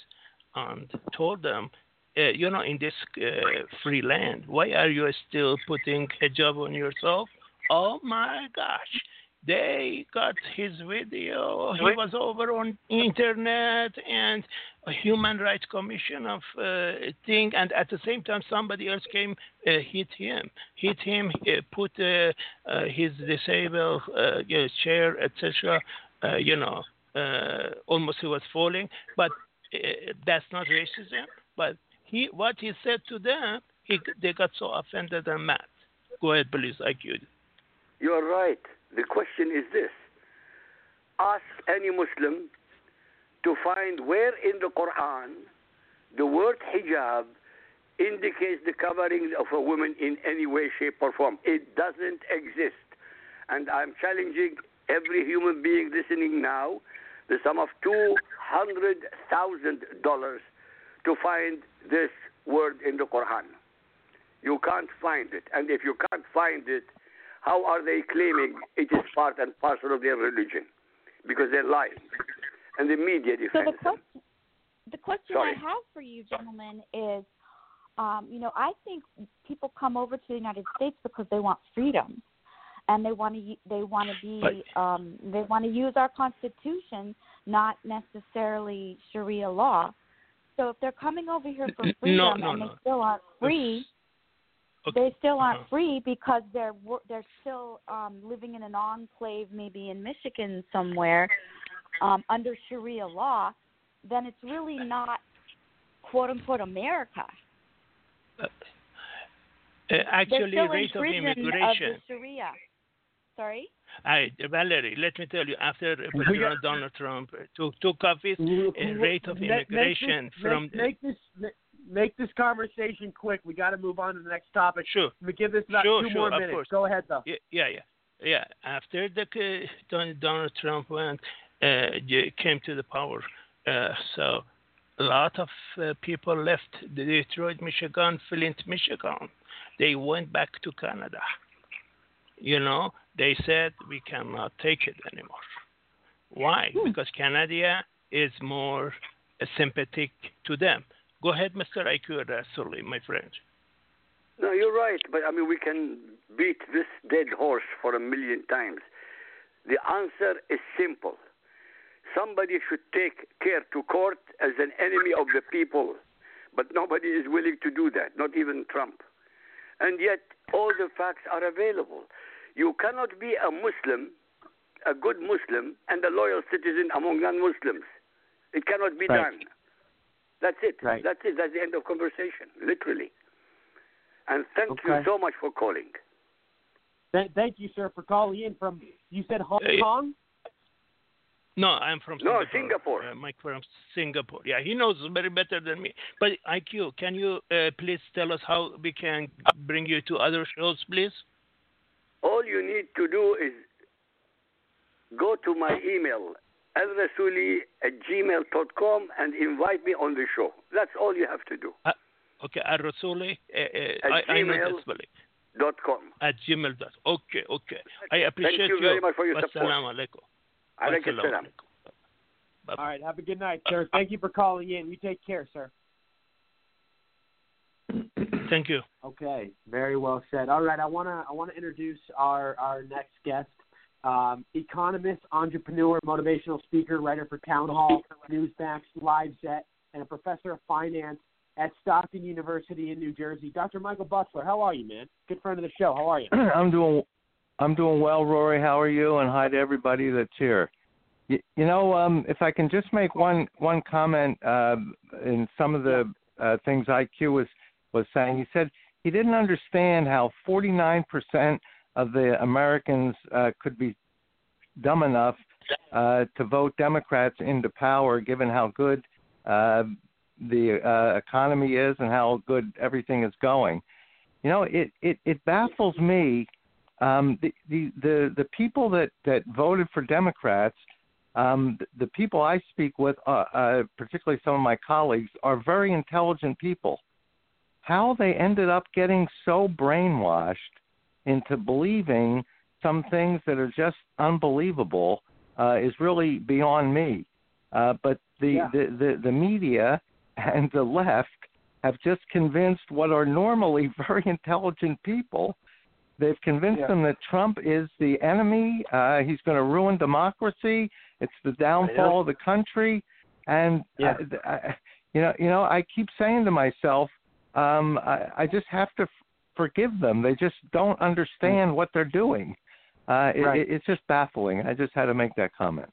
and told them uh, you know, in this uh, free land, why are you still putting hijab on yourself? Oh my gosh, they got his video. He was over on internet and a human rights commission of uh, thing, and at the same time, somebody else came uh, hit him, hit him, uh, put uh, uh, his disabled uh, chair, etc. Uh, you know, uh, almost he was falling, but uh, that's not racism. But he, what he said to them, he, they got so offended and mad. Go ahead, please, IQ. You're right. The question is this ask any Muslim to find where in the Quran the word hijab indicates the covering of a woman in any way, shape, or form. It doesn't exist. And I'm challenging every human being listening now the sum of $200,000 to find this word in the Quran. You can't find it. And if you can't find it, how are they claiming it is part and parcel of their religion? Because they're lying. And the media So defends the them. question, the question Sorry. I have for you, gentlemen, is, um, you know, I think people come over to the United States because they want freedom, and they want to they want to be um, they want to use our Constitution, not necessarily Sharia law. So if they're coming over here for freedom no, no, and no. they still aren't free, they still aren't free because they're they're still um, living in an enclave, maybe in Michigan somewhere, um, under Sharia law. Then it's really not quote unquote America. Uh, actually, still in rate of Of immigration. the Sharia. Sorry. I, Valerie, let me tell you, after President Donald Trump took, took office, a rate of Make- make this- immigration make- from make, this make, make this conversation quick. We got to move on to the next topic. Sure. We give this about Sure, two sure, more of minutes. course. Go ahead, though. Yeah, yeah, yeah. yeah. After the uh, Donald Trump went, uh, came to the power, uh, so a lot of uh, people left the Detroit, Michigan, Flint, Michigan. They went back to Canada. you know, they said we cannot take it anymore. Why? Hmm. Because Canada is more uh, sympathetic to them. Go ahead, Mr. IQ Rasuli, my friend. No, you're right, but I mean, we can beat this dead horse for a million times. The answer is simple. Somebody should take CAIR to court as an enemy of the people, but nobody is willing to do that, not even Trump. And yet, all the facts are available. You cannot be a Muslim, a good Muslim, and a loyal citizen among non Muslims. It cannot be Right. done. That's it. Right. That's it. That's the end of conversation, literally. And thank you so much for calling. Th- thank you, sir, for calling in from. You said Hong Hey. Kong. No, I'm from No, Singapore. Singapore. Uh, Mike from Singapore. Yeah, he knows very better than me. But IQ, can you uh, please tell us how we can bring you to other shows, please? All you need to do is go to my email, alrasuli at gmail.com, and invite me on the show. That's all you have to do. Uh, okay, Arrasuli, uh, uh, At I, I know gmail this. Dot com. At gmail. dot- Okay, okay. I appreciate Thank you Thank you very much for your support. Wassalamu alaikum. Alaikum Wassalamu salam. All right. Have a good night, sir. Thank you for calling in. You take care, sir. Thank you. Okay, very well said. All right, I wanna I wanna introduce our our next guest, um, economist, entrepreneur, motivational speaker, writer for Town Hall, Newsmax, Lifezette, and a professor of finance at Stockton University in New Jersey. Dr. Michael Busler, how are you, man? Good friend of the show. How are you? I'm doing I'm doing well, Rory. How are you? And hi to everybody that's here. You, you know, um, if I can just make one one comment uh, in some of the uh, things IQ was was saying. He said he didn't understand how 49% of the Americans uh, could be dumb enough uh, to vote Democrats into power, given how good uh, the uh, economy is and how good everything is going. You know, it it, it baffles me. Um, the, the the the people that that voted for Democrats, um, the, the people I speak with, uh, uh, particularly some of my colleagues, are very intelligent people. How they ended up getting so brainwashed into believing some things that are just unbelievable uh, is really beyond me. Uh, but the, Yeah. the, the the media and the left have just convinced what are normally very intelligent people. They've convinced Yeah. them that Trump is the enemy. Uh, he's going to ruin democracy. It's the downfall of the country. And Yeah. I, I, you know, you know, I keep saying to myself, um, I, I just have to f- forgive them. They just don't understand what they're doing. Uh, it, Right. it, it's just baffling. I just had to make that comment.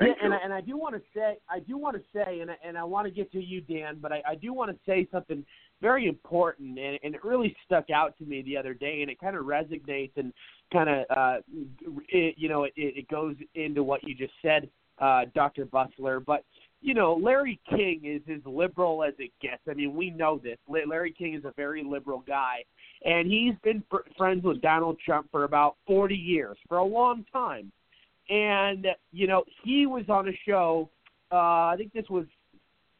yeah, and I, and I do want to say, I do want to say, and I, and I want to get to you, Dan, but I, I do want to say something very important, and, and it really stuck out to me the other day, and it kind of resonates and kind of, uh, it, you know, it, it goes into what you just said, uh, Dr. Busler. But you know, Larry King is as liberal as it gets. I mean, we know this. Larry King is a very liberal guy, and he's been fr- friends with Donald Trump for about 40 years, for a long time. And you know, he was on a show. Uh, I think this was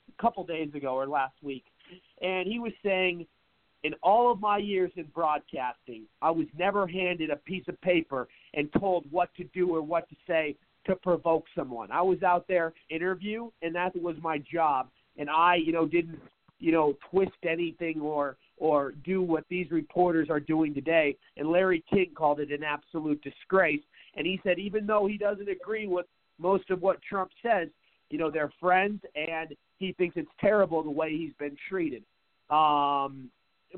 a couple days ago or last week, and he was saying, in all of my years in broadcasting, I was never handed a piece of paper and told what to do or what to say to provoke someone. I was out there interview, and that was my job. And I, you know, didn't, you know, twist anything or or do what these reporters are doing today. And Larry King called it an absolute disgrace. And he said even though he doesn't agree with most of what Trump says, you know, they're friends, and he thinks it's terrible the way he's been treated. Um,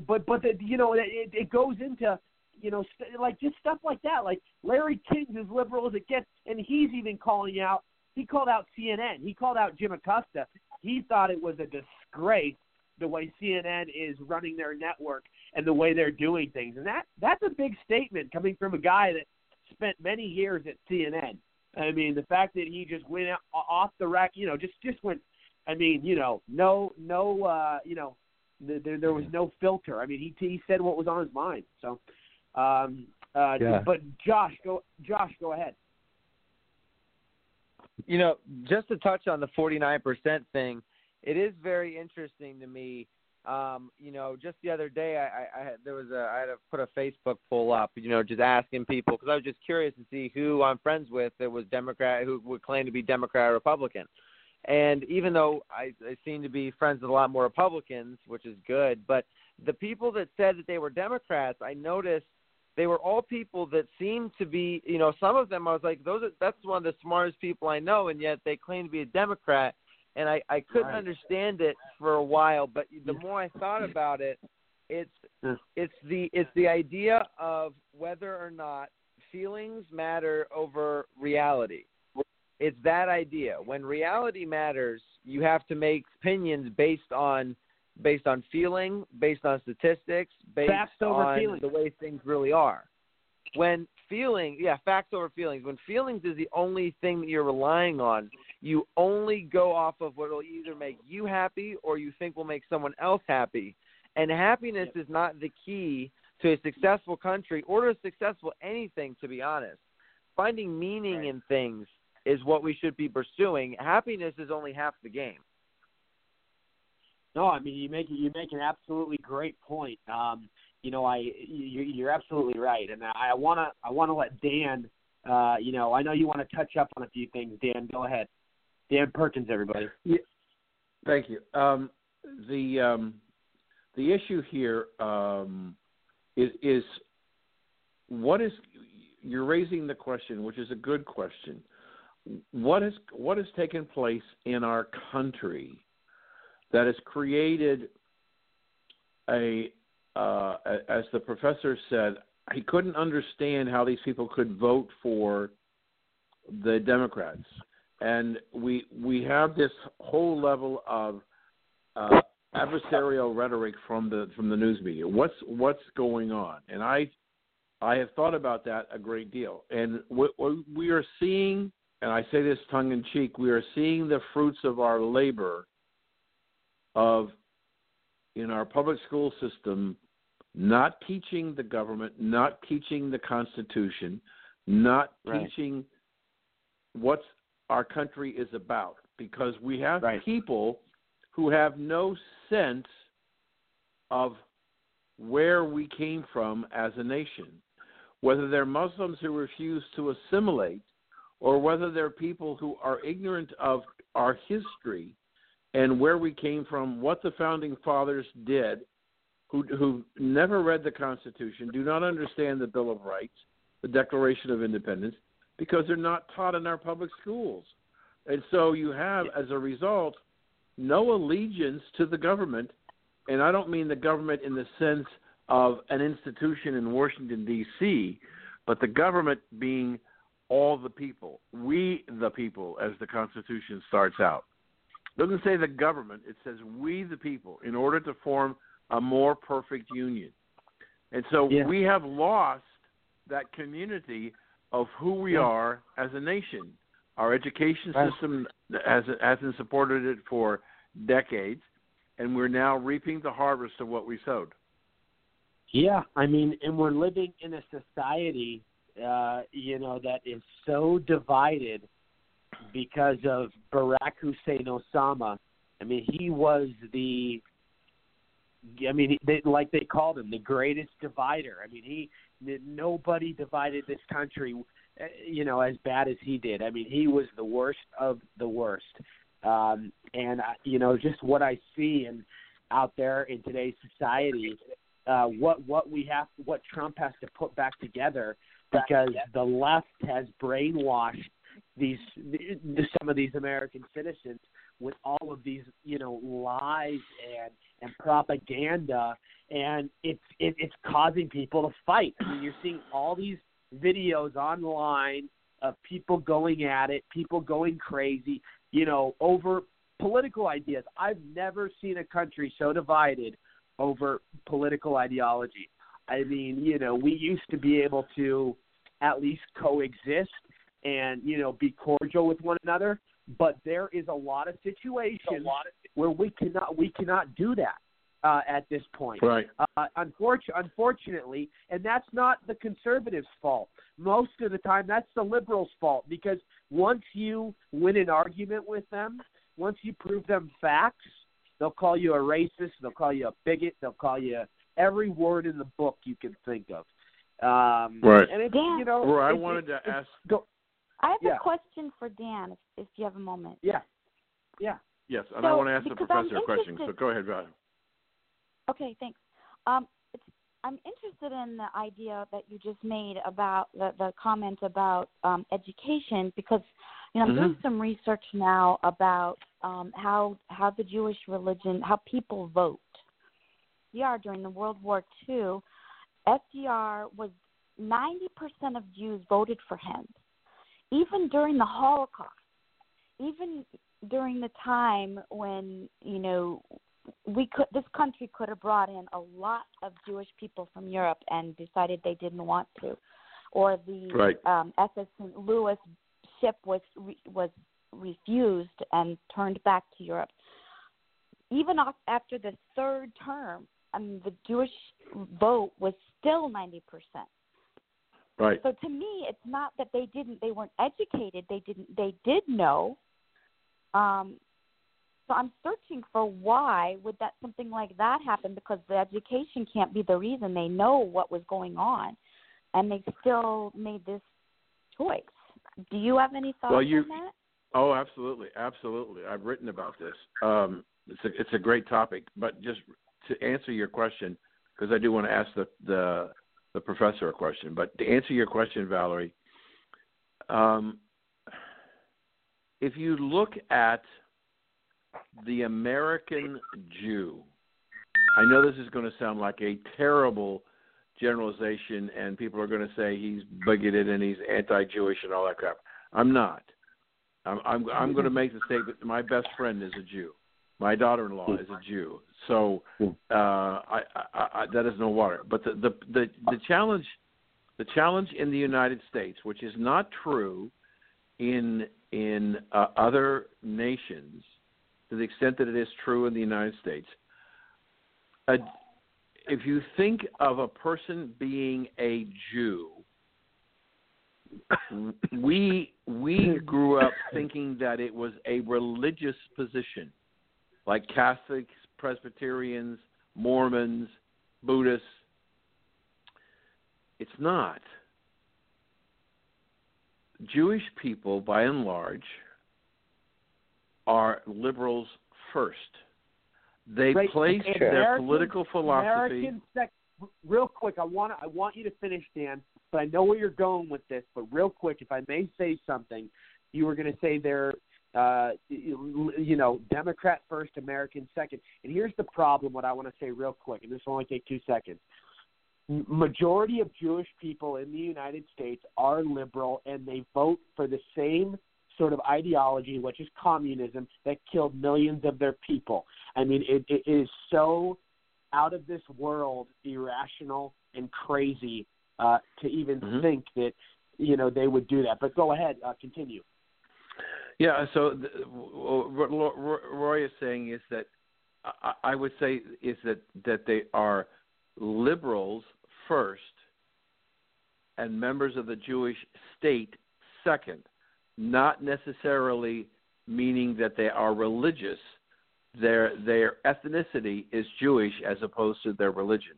but but the, you know, it, it goes into you know, st- like just stuff like that. Like Larry King's as liberal as it gets, and he's even calling out. He called out CNN. He called out Jim Acosta. He thought it was a disgrace the way CNN is running their network and the way they're doing things, and that that's a big statement coming from a guy that spent many years at CNN. I mean, the fact that he just went out, off the rack, you know, just just went. I mean, you know, no, no, uh, you know, there there was no filter. I mean, he he said what was on his mind. So, um, uh, Yeah. but Josh, go, Josh, go ahead. You know, just to touch on the 49% thing, it is very interesting to me um, you know, just the other day, I, I, I had, there was a I had to put a Facebook poll up, you know, just asking people because I was just curious to see who I'm friends with that was Democrat, who would claim to be Democrat or Republican. And even though I, I seem to be friends with a lot more Republicans, which is good, but the people that said that they were Democrats, I noticed they were all people that seemed to be, you know, some of them I was like, those are that's one of the smartest people I know, and yet they claim to be a Democrat and I I couldn't Right. understand it for a while. But the more I thought about it, it's it's the it's the idea of whether or not feelings matter over reality. It's that idea. When reality matters, you have to make opinions based on based on feeling, based on statistics, based Facts over on feelings. the way things really are. When feeling, yeah, facts over feelings. When feelings is the only thing that you're relying on, you only go off of what will either make you happy or you think will make someone else happy. And happiness is not the key to a successful country or to a successful anything, to be honest. Finding meaning in things is what we should be pursuing. Happiness is only half the game. No, I mean you make you make an absolutely great point. Um, you know, I you, you're absolutely right, and I wanna I wanna let Dan. Uh, you know, I know you want to touch up on a few things. Dan, go ahead. Dan Perkins, everybody. Yeah. Thank you. Um, the um, the issue here um, is is what is you're raising the question, which is a good question. What is what has taken place in our country that has created a uh, as the professor said, he couldn't understand how these people could vote for the Democrats, and we we have this whole level of uh, adversarial rhetoric from the from the news media. What's what's going on? And I I have thought about that a great deal. And what, what we are seeing, and I say this tongue in cheek, we are seeing the fruits of our labor of in our public school system not teaching the government, not teaching the Constitution, not Right. teaching what our country is about. Because we have people who have no sense of where we came from as a nation. Whether they're Muslims who refuse to assimilate, or whether they're people who are ignorant of our history and where we came from, what the founding fathers did, who who never read the Constitution, do not understand the Bill of Rights, the Declaration of Independence, because they're not taught in our public schools. And so you have, as a result, no allegiance to the government, and I don't mean the government in the sense of an institution in Washington D.C., but the government being all the people, we the people, as the Constitution starts out. Doesn't say the government; it says we the people, in order to form a more perfect union. And so we have lost that community of who we Yeah. are as a nation. Our education Right. system has, hasn't supported it for decades, and we're now reaping the harvest of what we sowed. Yeah, I mean, and we're living in a society, uh, you know, that is so divided because of Barack Hussein Osama. I mean, he was the, I mean, they, like they called him, the greatest divider. I mean, he nobody divided this country, uh, you know, as bad as he did. I mean, he was the worst of the worst. Um, and I- you know, just what I see and out there in today's society, uh, what what we have, what Trump has to put back together, because the left has brainwashed these the, some of these American citizens with all of these you know lies and and propaganda, and it's it, it's causing people to fight. I mean, you're seeing all these videos online of people going at it, people going crazy, you know, over political ideas. I've never seen a country so divided over political ideology. I mean, you know, we used to be able to at least coexist and, you know, be cordial with one another, but there is a lot of situations where we cannot we cannot do that uh, at this point. Right. Uh, unfortunately, unfortunately, and that's not the conservatives' fault. Most of the time, that's the liberals' fault because once you win an argument with them, once you prove them facts, They'll call you a racist. They'll call you a bigot. They'll call you every word in the book you can think of. Um, Right. And it's, Dan. you know, Roy, I wanted to ask. Go, I have Yeah. a question for Dan, if, if you have a moment. yeah, yeah. Yes, and I want to ask the professor a question. So go ahead, Val. Okay, thanks. Um, it's, I'm interested in the idea that you just made about the, the comment about um, education because you know I'm doing Mhm. some research now about um, how how the Jewish religion how people vote. FDR during the World War II, FDR was 90% of Jews voted for him. Even during the Holocaust, even during the time when you know we could this country could have brought in a lot of Jewish people from Europe and decided they didn't want to, or the Right. um, SS St. Louis ship was re- was refused and turned back to Europe. Even off, after the third term, I mean, the Jewish vote was still ninety percent. Right. So to me, it's not that they didn't, they weren't educated. They didn't, they did know. Um, so I'm searching for why would that something like that happen because the education can't be the reason. They know what was going on, and they still made this choice. Do you have any thoughts Well, you- on that? Oh, absolutely, absolutely. I've written about this. Um, it's a it's a great topic, but just to answer your question, because I do want to ask the, the the professor a question. But to answer your question, Valerie, um, if you look at the American Jew, I know this is going to sound like a terrible generalization, and people are going to say he's bigoted and he's anti-Jewish and all that crap. I'm not. I'm I'm, I'm going to make the statement. My best friend is a Jew. My daughter-in-law is a Jew. So uh, I, I, I, that is no water. But the, the the the challenge, the challenge in the United States, which is not true in in uh, other nations, to the extent that it is true in the United States. A, if you think of a person being a Jew, we we grew up thinking that it was a religious position, like Catholics, Presbyterians, Mormons, Buddhists. It's not. Jewish people, by and large, are liberals first. They Right. place And their political philosophy. Sec- real quick, I want I want you to finish, Dan. But I know where you're going with this. But real quick, if I may say something, you were going to say they're, uh, you know, Democrat first, American second. And here's the problem. What I want to say real quick, and this will only take two seconds. Majority of Jewish people in the United States are liberal, and they vote for the same sort of ideology, which is communism, that killed millions of their people. I mean, it, it is so out of this world, irrational and crazy uh, to even Mm-hmm. think that you know they would do that. But go ahead, uh, continue. Yeah. So the, what Roy is saying is that I, I would say is that that they are liberals first, and members of the Jewish state second. Not necessarily meaning that they are religious. Their their ethnicity is Jewish as opposed to their religion.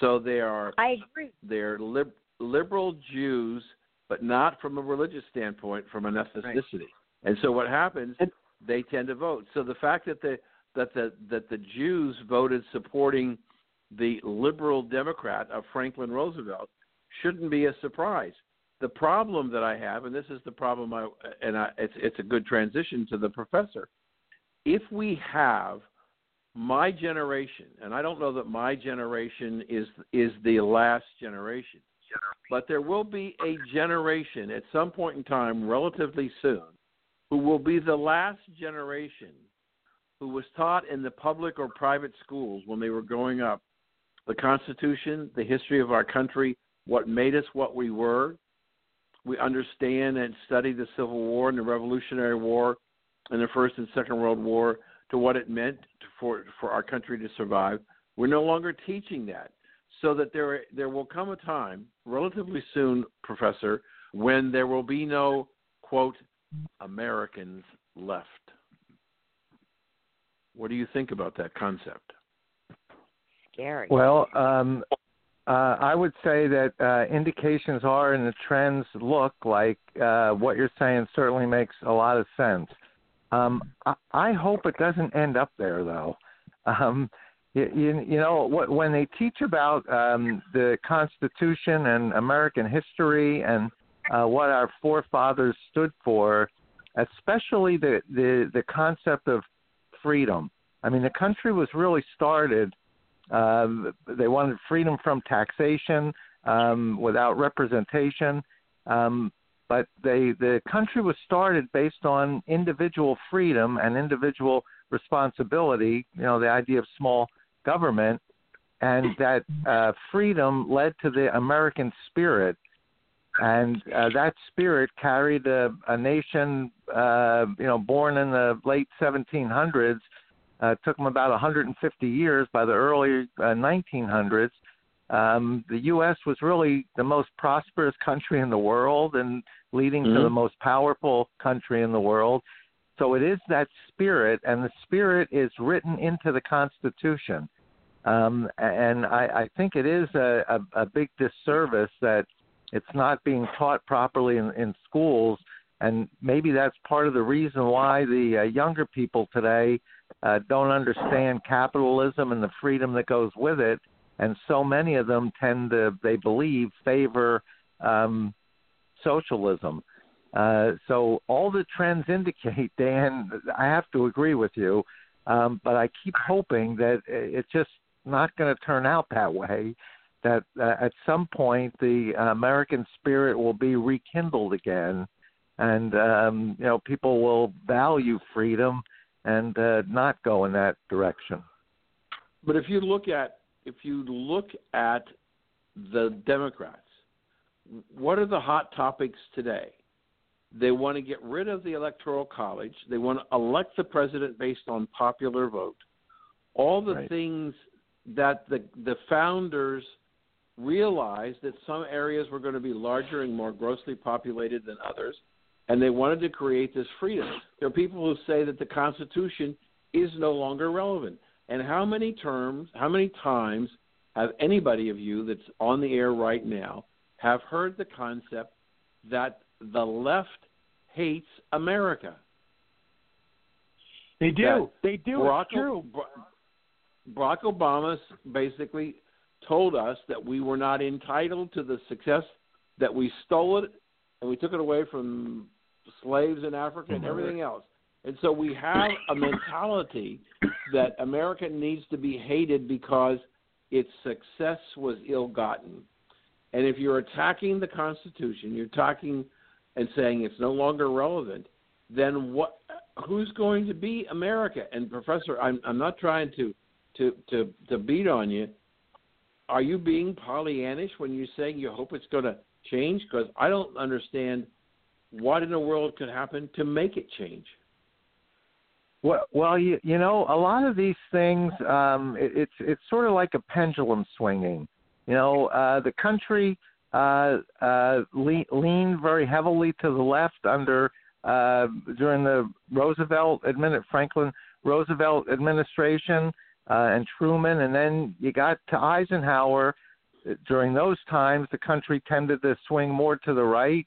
So they are I agree. they're lib- liberal Jews, but not from a religious standpoint, from an ethnicity. And so what happens? They tend to vote. So the fact that the that the that the Jews voted supporting the liberal Democrat of Franklin Roosevelt shouldn't be a surprise. The problem that I have, and this is the problem, I, and I, it's it's a good transition to the professor. If we have my generation, and I don't know that my generation is is the last generation, but there will be a generation at some point in time, relatively soon, who will be the last generation who was taught in the public or private schools when they were growing up the Constitution, the history of our country, what made us what we were. We understand and study the Civil War and the Revolutionary War and the First and Second World War to what it meant for for our country to survive. We're no longer teaching that, so that there there will come a time, relatively soon, Professor, when there will be no quote Americans left. What do you think about that concept? Scary. Well, um, uh, I would say that uh, indications are and the trends look like uh, what you're saying certainly makes a lot of sense. Um, I, I hope it doesn't end up there, though. Um, you, you, you know, what, when they teach about um, the Constitution and American history and uh, what our forefathers stood for, especially the, the, the concept of freedom. I mean, the country was really started. Uh, they wanted freedom from taxation um, without representation. Um, but they, the country was started based on individual freedom and individual responsibility. You know, the idea of small government, and that uh, freedom led to the American spirit, and uh, that spirit carried a, a nation, uh, you know, born in the late 1700s. Uh, took them about 150 years. By the early uh, 1900s, um, the U.S. was really the most prosperous country in the world and leading mm-hmm. to the most powerful country in the world. So it is that spirit, and the spirit is written into the Constitution. Um, and I, I think it is a, a, a big disservice that it's not being taught properly in, in schools. And maybe that's part of the reason why the uh, younger people today uh, don't understand capitalism and the freedom that goes with it. And so many of them tend to, they believe, favor um, socialism. Uh, so all the trends indicate, Dan, I have to agree with you, um, but I keep hoping that it's just not going to turn out that way. That uh, at some point the American spirit will be rekindled again, and um, you know people will value freedom and uh, not go in that direction. But if you look at if you look at the Democrats, what are the hot topics today? They want to get rid of the Electoral College. They want to elect the president based on popular vote. All the right. things that the the founders realized that some areas were going to be larger and more grossly populated than others, and they wanted to create this freedom. There are people who say that the Constitution is no longer relevant. And how many terms, how many times have anybody of you that's on the air right now have heard the concept that the left hates America. They do. they do. Barack, it's true. Barack Obama basically told us that we were not entitled to the success that we stole it and we took it away from slaves in Africa and mm-hmm. everything else. And so we have a mentality that America needs to be hated because its success was ill gotten. And if you're attacking the Constitution, you're talking and saying it's no longer relevant, then what? Who's going to be America? And Professor, I'm I'm not trying to to to to beat on you. Are you being Pollyannish when you're saying you hope it's going to change? Because I don't understand what in the world could happen to make it change. Well, well, you you know, a lot of these things, um, it, it's it's sort of like a pendulum swinging. You know, uh, the country uh, uh, le- leaned very heavily to the left under uh, during the Roosevelt admin Franklin Roosevelt administration uh, and Truman, and then you got to Eisenhower. During those times, the country tended to swing more to the right,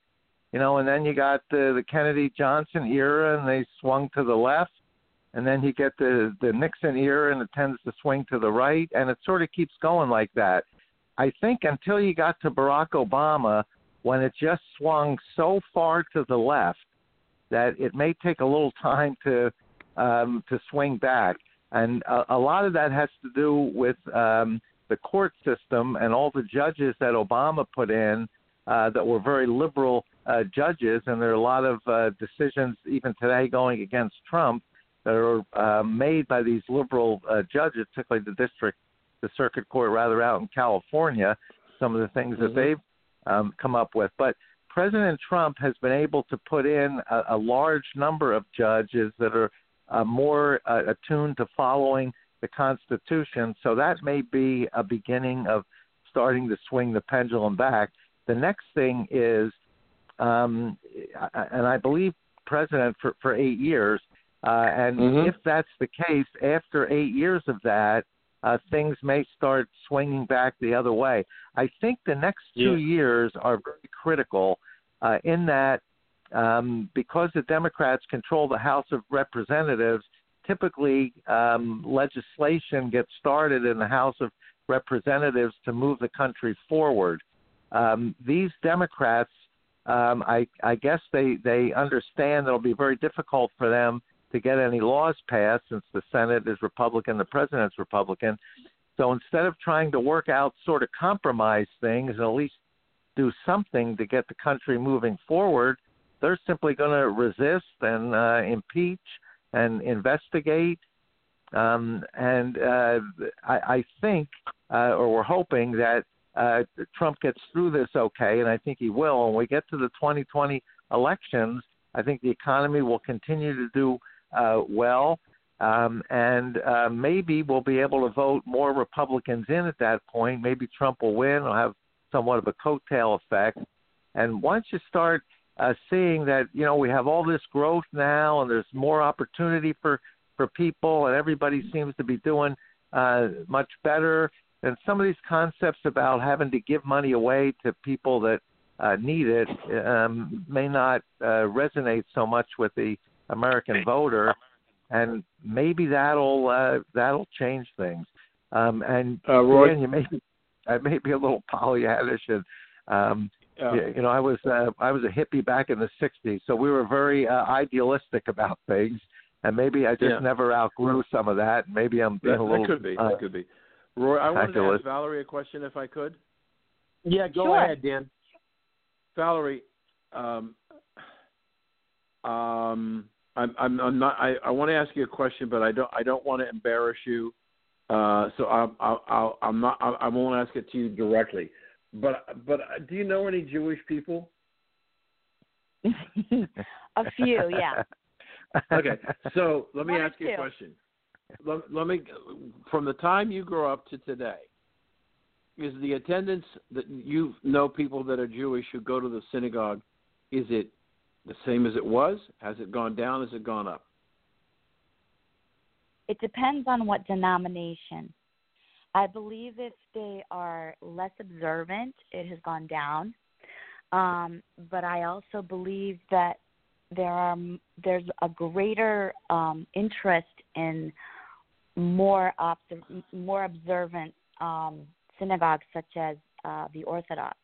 you know, and then you got the, the Kennedy Johnson era, and they swung to the left, and then you get the the Nixon era, and it tends to swing to the right, and it sort of keeps going like that. I think until you got to Barack Obama, when it just swung so far to the left that it may take a little time to um, to swing back, and a, a lot of that has to do with um, the court system and all the judges that Obama put in uh, that were very liberal uh, judges, and there are a lot of uh, decisions even today going against Trump that are uh, made by these liberal uh, judges, particularly the district the circuit court rather out in California, some of the things mm-hmm. that they've um, come up with. But President Trump has been able to put in a, a large number of judges that are uh, more uh, attuned to following the Constitution. So that may be a beginning of starting to swing the pendulum back. The next thing is, um, and I believe President for, for eight years, Uh, and Mhm. if that's the case, after eight years of that, uh, things may start swinging back the other way. I think the next two years are very critical uh, in that um, because the Democrats control the House of Representatives, typically um, legislation gets started in the House of Representatives to move the country forward. Um, these Democrats, um, I, I guess they, they understand it'll be very difficult for them to get any laws passed since the Senate is Republican, the president's Republican. So instead of trying to work out sort of compromise things and at least do something to get the country moving forward, they're simply going to resist and uh, impeach and investigate. Um, and uh, I, I think, uh, or we're hoping that uh, Trump gets through this okay, and I think he will. When we get to the 2020 elections, I think the economy will continue to do uh, well, um, and uh, maybe we'll be able to vote more Republicans in at that point. Maybe Trump will win or have somewhat of a coattail effect. And once you start uh, seeing that, you know, we have all this growth now, and there's more opportunity for for people, and everybody seems to be doing uh, much better. And some of these concepts about having to give money away to people that uh, need it um, may not uh, resonate so much with the American voter, and maybe that'll uh, that'll change things. Um, and Uh, Roy- Dan, you may be, I may be a little Pollyannish, and um, Yeah. you, you know, I was uh, I was a hippie back in the '60s, so we were very uh, idealistic about things, and maybe I just Yeah. never outgrew some of that. Maybe I'm being That, a little that could be. uh, that could be. Roy, I wanted to ask Valerie a question if I could. Yeah, go Sure. ahead, Dan. Valerie, um, um, I'm, I'm, I'm not. I, I want to ask you a question, but I don't. I don't want to embarrass you. Uh, so I'm, I'll, I'll, I'm not. I, I won't ask it to you directly. But, but do you know any Jewish people? A few, yeah. Okay, so let me One ask you a question. Let, let me, from the time you grow up to today, is the attendance that you know people that are Jewish who go to the synagogue, is it the same as it was? Has it gone down? Has it gone up? It depends on what denomination. I believe if they are less observant, it has gone down. Um, but I also believe that there are there's a greater um, interest in more obs- more observant um, synagogues such as uh, the Orthodox.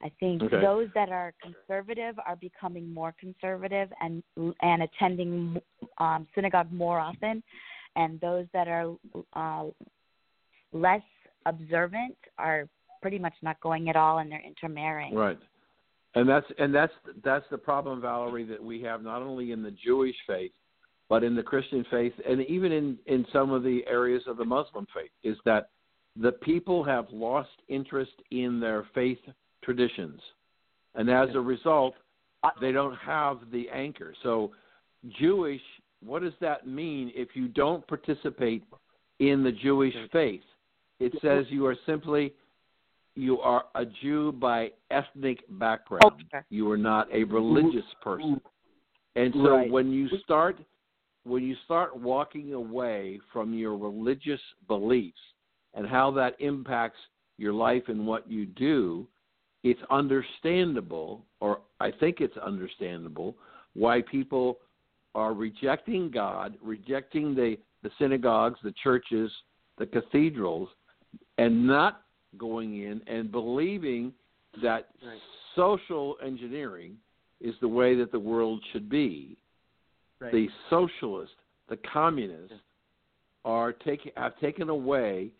I think Okay. those that are conservative are becoming more conservative and and attending um, synagogue more often, and those that are uh, less observant are pretty much not going at all, and they're intermarrying. Right. And that's and that's that's the problem, Valerie, that we have not only in the Jewish faith, but in the Christian faith, and even in in some of the areas of the Muslim faith, is that the people have lost interest in their faith traditions, and as a result, they don't have the anchor. So, Jewish, what does that mean if you don't participate in the Jewish mm-hmm. faith? It says you are simply you are a Jew by ethnic background. You are not a religious person. And so Right. when you start when you start walking away from your religious beliefs and how that impacts your life and what you do, it's understandable or I think it's understandable why people are rejecting God, rejecting the, the synagogues, the churches, the cathedrals, and not going in and believing that social engineering is the way that the world should be. Right. The socialists, the communists, are taking have taken away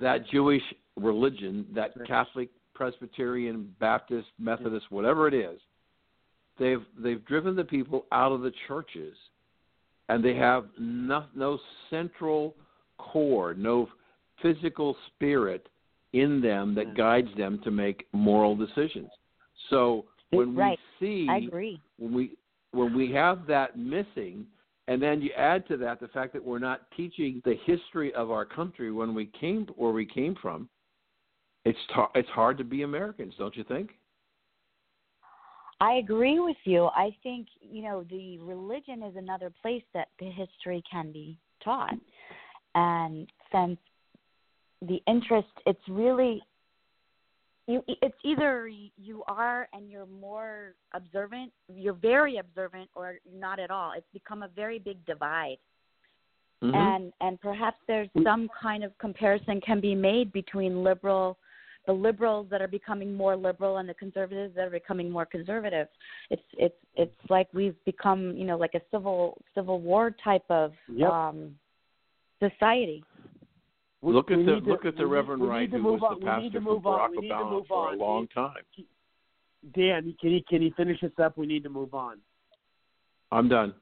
that Jewish religion, that Catholic, Presbyterian, Baptist, Methodist, whatever it is. They've they've driven the people out of the churches, and they have no, no central core, no physical spirit in them that guides them to make moral decisions. So when Right. we see I agree. when we when we have that missing and then you add to that the fact that we're not teaching the history of our country when we came where we came from it's ta- it's hard to be Americans don't you think I agree with you. I think, you know, the religion is another place that the history can be taught. And since the interest, it's really you it's either you are and you're more observant, you're very observant or not at all. It's become a very big divide. Mm-hmm. And and perhaps there's some kind of comparison can be made between liberal the liberals that are becoming more liberal and the conservatives that are becoming more conservative. It's it's it's like we've become, you know, like a civil civil war type of Yep. um society. We- look at the to- look at the Reverend we Wright, who was on- the pastor for on. Barack We need to Obama for a long time. Dan, can you can you finish this up? We need to move on. I'm done.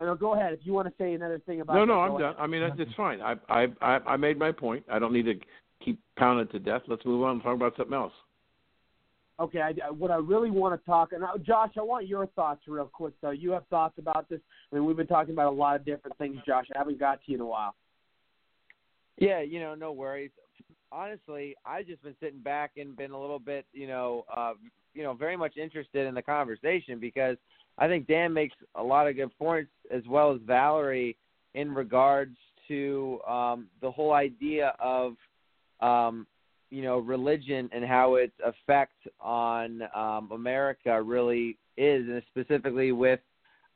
No, go ahead. If you want to say another thing about No, no, I'm ahead. done. I mean, it's fine. I I I I made my point. I don't need to keep pounding to death. Let's move on and talk about something else. Okay, I, I- what I really want to talk, and now, Josh, I want your thoughts real quick though. You have thoughts about this. I mean, we've been talking about a lot of different things, Josh. I haven't got to you in a while. Yeah, you know, no worries. Honestly, I've just been sitting back and been a little bit, you know, uh, you know, very much interested in the conversation because I think Dan makes a lot of good points as well as Valerie in regards to um, the whole idea of, um, you know, religion and how its effect on um, America really is, and specifically with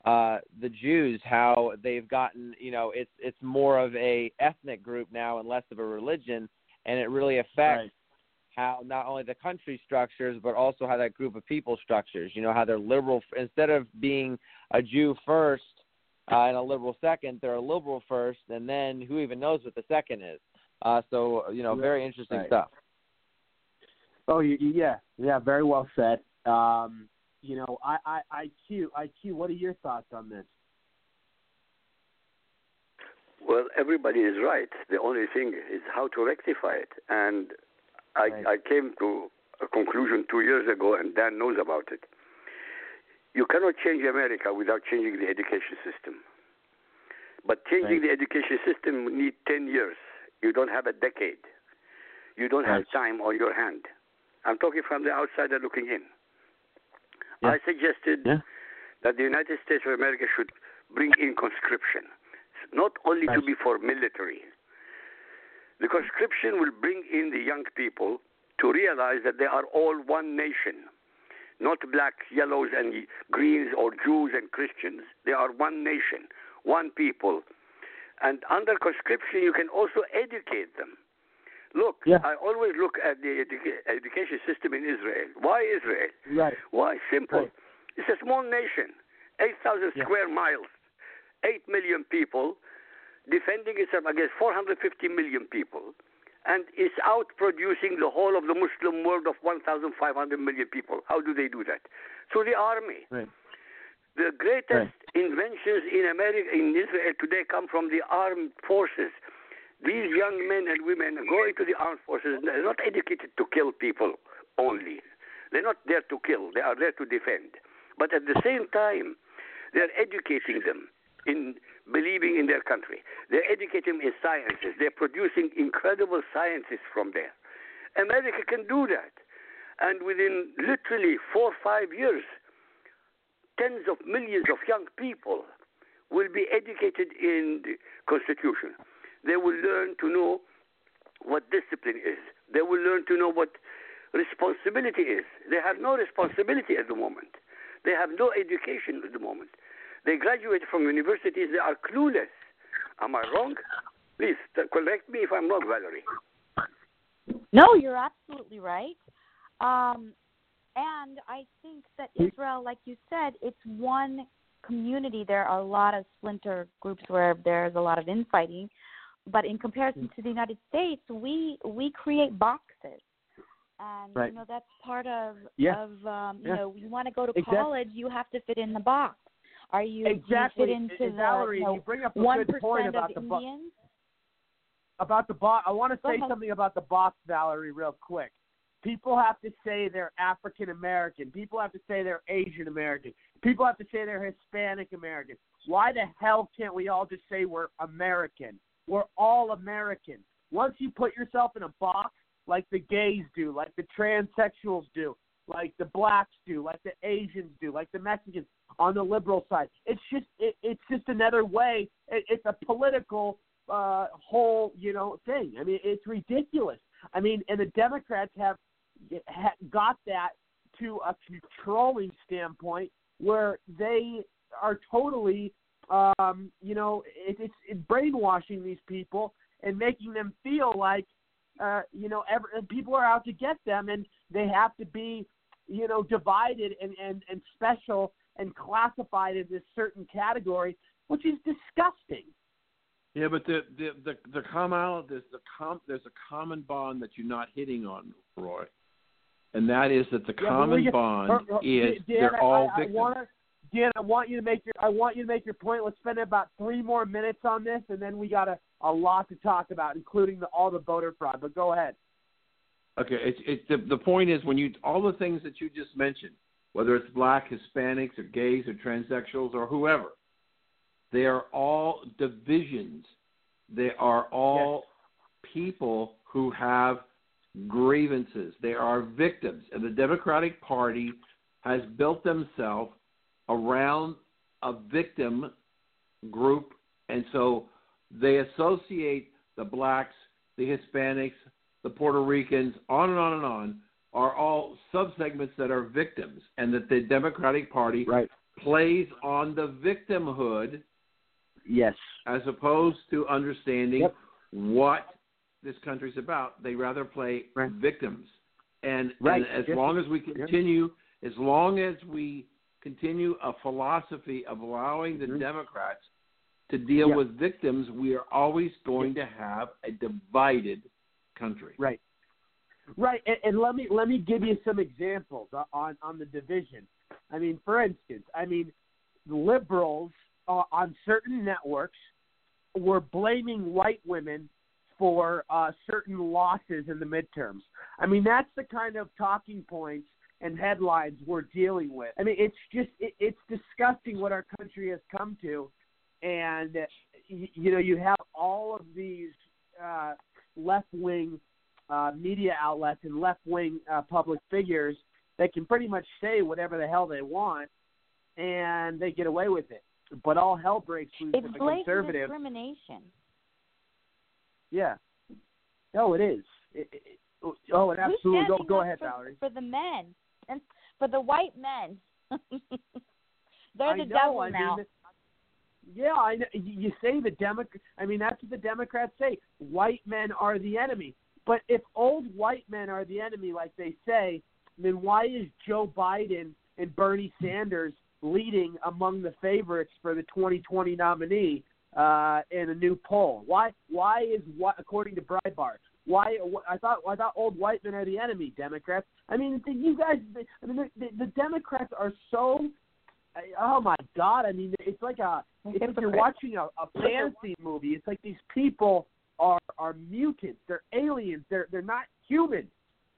uh, the Jews, how they've gotten, you know, it's it's more of a ethnic group now and less of a religion, and it really affects how not only the country structures, but also how that group of people structures. You know, how they're liberal instead of being a Jew first uh, and a liberal second, they're a liberal first, and then who even knows what the second is. Uh, so you know, very interesting Right. stuff. Oh, yeah, yeah, very well said. Um, you know, I, I, IQ, IQ. What are your thoughts on this? Well, everybody is right. The only thing is how to rectify it. And I, I came to a conclusion two years ago, and Dan knows about it. You cannot change America without changing the education system. But changing the education system need 10 years. You don't have a decade. You don't have time on your hand. I'm talking from the outsider looking in. I suggested that the United States of America should bring in conscription, not only to be for military. The conscription will bring in the young people to realize that they are all one nation, not blacks, yellows, and greens, or Jews and Christians. They are one nation, one people. And under conscription, you can also educate them. Look, I always look at the educa- education system in Israel. Why Israel? Right. Why? Simple. It's a small nation, 8,000 Yeah. square miles, 8 million people, defending itself against 450 million people, and is out producing the whole of the Muslim world of 1,500 million people. How do they do that? Through the army. Right. The greatest inventions in America, in Israel today, come from the armed forces. These young men and women go into the armed forces. They're not educated to kill people only. They're not there to kill. They are there to defend. But at the same time, they're educating them in believing in their country. They're educating them in sciences. They're producing incredible scientists from there. America can do that. And within literally four or five years, tens of millions of young people will be educated in the Constitution. They will learn to know what discipline is. They will learn to know what responsibility is. They have no responsibility at the moment. They have no education at the moment. They graduate from universities, they are clueless. Am I wrong? Please correct me if I'm wrong, Valerie. No, you're absolutely right. Um, and I think that Israel, like you said, it's one community. There are a lot of splinter groups where there's a lot of infighting, but in comparison to the United States, we we create boxes, and Right. you know that's part of Yeah. of um, you Yeah. know you want to go to Exactly. college, you have to fit in the box. Are you do you Exactly. fit into And the Valerie, you know, you bring up a one good point about the bo- Indians? about the box. I want to say something about the box, Valerie, real quick. People have to say they're African American. People have to say they're Asian American. People have to say they're Hispanic American. Why the hell can't we all just say we're American? We're all American. Once you put yourself in a box, like the gays do, like the transsexuals do, like the blacks do, like the Asians do, like the Mexicans on the liberal side. It's just it, it's just another way. It, it's a political uh, whole you know thing. I mean, it's ridiculous. I mean, and the Democrats have ha, got that to a controlling standpoint where they are totally, um, you know, it, it's, it's brainwashing these people and making them feel like, uh, you know, every, people are out to get them and they have to be, you know, divided and, and, and special and classified in this certain category, which is disgusting. Yeah, but the the the, the common there's the com, there's a common bond that you're not hitting on, Roy, and that is that the Yeah, common bond or- or- is Dan, they're I- all I, I victims. wanna, Dan, I want you to make your I want you to make your point. Let's spend about three more minutes on this, and then we got a, a lot to talk about, including the, all the voter fraud. But go ahead. Okay, it's it's the the point is when you all the things that you just mentioned, whether it's black, Hispanics, or gays, or transsexuals, or whoever, they are all divisions. They are all people who have grievances. They are victims, and the Democratic Party has built themselves around a victim group, and so they associate the blacks, the Hispanics, the Puerto Ricans, on and on and on, are all subsegments that are victims, and that the Democratic Party right. plays on the victimhood, yes, as opposed to understanding Yep. what this country's about. They rather play victims, and, Right. and as Yes. long as we continue, as long as we continue a philosophy of allowing the Democrats to deal Mm-hmm. Yeah. with victims, we are always going to have a divided country. Right. Right, and, and let me let me give you some examples on on the division. I mean, for instance, I mean, liberals uh, on certain networks were blaming white women for uh, certain losses in the midterms. I mean, that's the kind of talking points and headlines we're dealing with. I mean, it's just it, it's disgusting what our country has come to, and uh, you, you know you have all of these uh, left wing uh, media outlets and left wing uh, public figures that can pretty much say whatever the hell they want, and they get away with it. But all hell breaks loose It's if a conservative. discrimination. Yeah. No, it is. It, it, oh, it absolutely. Go, go ahead, for, Valerie. For the men and for the white men. They're I the know, devil I now. the- Yeah, I know. You you say the Democrat. I mean, that's what the Democrats say. White men are the enemy. But if old white men are the enemy, like they say, then why is Joe Biden and Bernie Sanders leading among the favorites for the 2020 nominee uh, in a new poll? Why? Why is what according to Breitbart? Why? I thought I thought old white men are the enemy. Democrats. I mean, the- you guys. I mean, the, the, the Democrats are so oh my god! I mean, it's like a it's like you're watching a, a fantasy movie. It's like these people are are mutants. They're aliens. They're they're not human.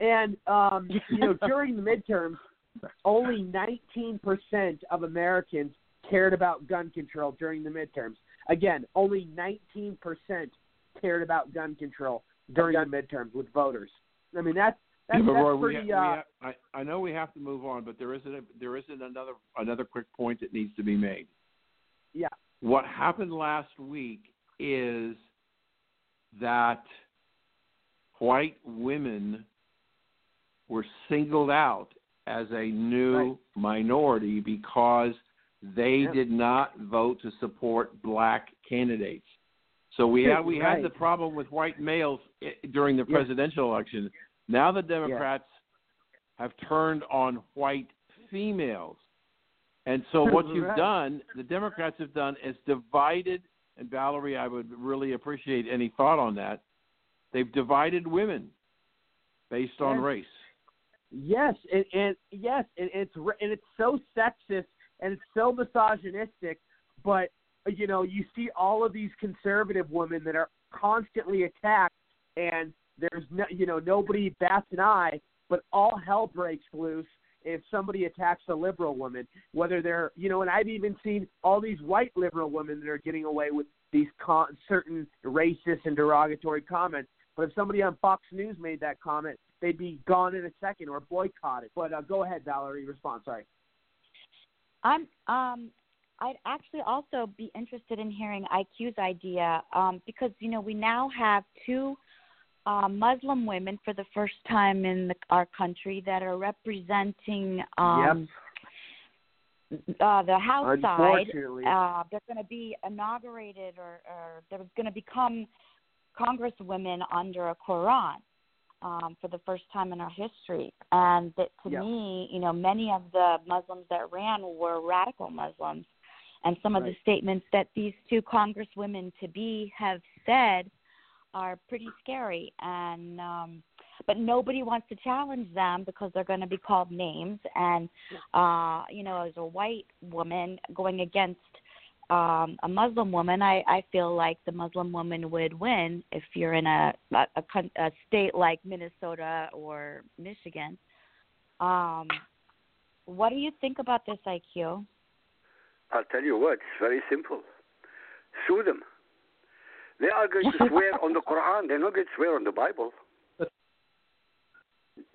And um, you know, during the midterms, only 19% of Americans cared about gun control during the midterms. Again, only 19% cared about gun control during the midterms with voters. I mean, that's that's, Yeah, but that's Roy, we pretty. ha- we uh, ha- I, I know we have to move on, but there isn't a, there isn't another another quick point that needs to be made. yeah. What happened last week is that white women were singled out as a new minority because they Yeah. did not vote to support black candidates. So we had we had the problem with white males i- Eh, during the Yeah. presidential election. Now the Democrats have turned on white females. And so what you've Right. done, the Democrats have done, is divided. And Valerie, I would really appreciate any thought on that. They've divided women based on Yes. race. Yes, and, and yes, and it's and it's so sexist and it's so misogynistic. But you know, you see all of these conservative women that are constantly attacked, and there's no, you know nobody bats an eye, but all hell breaks loose if somebody attacks a liberal woman, whether they're you know, and I've even seen all these white liberal women that are getting away with these con- certain racist and derogatory comments. But if somebody on Fox News made that comment, they'd be gone in a second or boycotted. But uh, go ahead, Valerie. Respond. Sorry. I'm um I'd actually also be interested in hearing IQ's idea um, because you know we now have two uh, Muslim women for the first time in the, our country that are representing um, uh, the House side. Uh, they're going to be inaugurated or, or they're going to become congresswomen under a Quran um, for the first time in our history. And that to Yeah. me, you know, many of the Muslims that ran were radical Muslims. And some of the statements that these two congresswomen to be have said are pretty scary. And um, but nobody wants to challenge them because they're going to be called names. And uh, you know, as a white woman going against um, a Muslim woman, I, I feel like the Muslim woman would win if you're in a a, a, state like Minnesota or Michigan. Um, what do you think about this, IQ? I'll tell you what, it's very simple. Sue them. They are going to swear on the Quran. They're not going to swear on the Bible.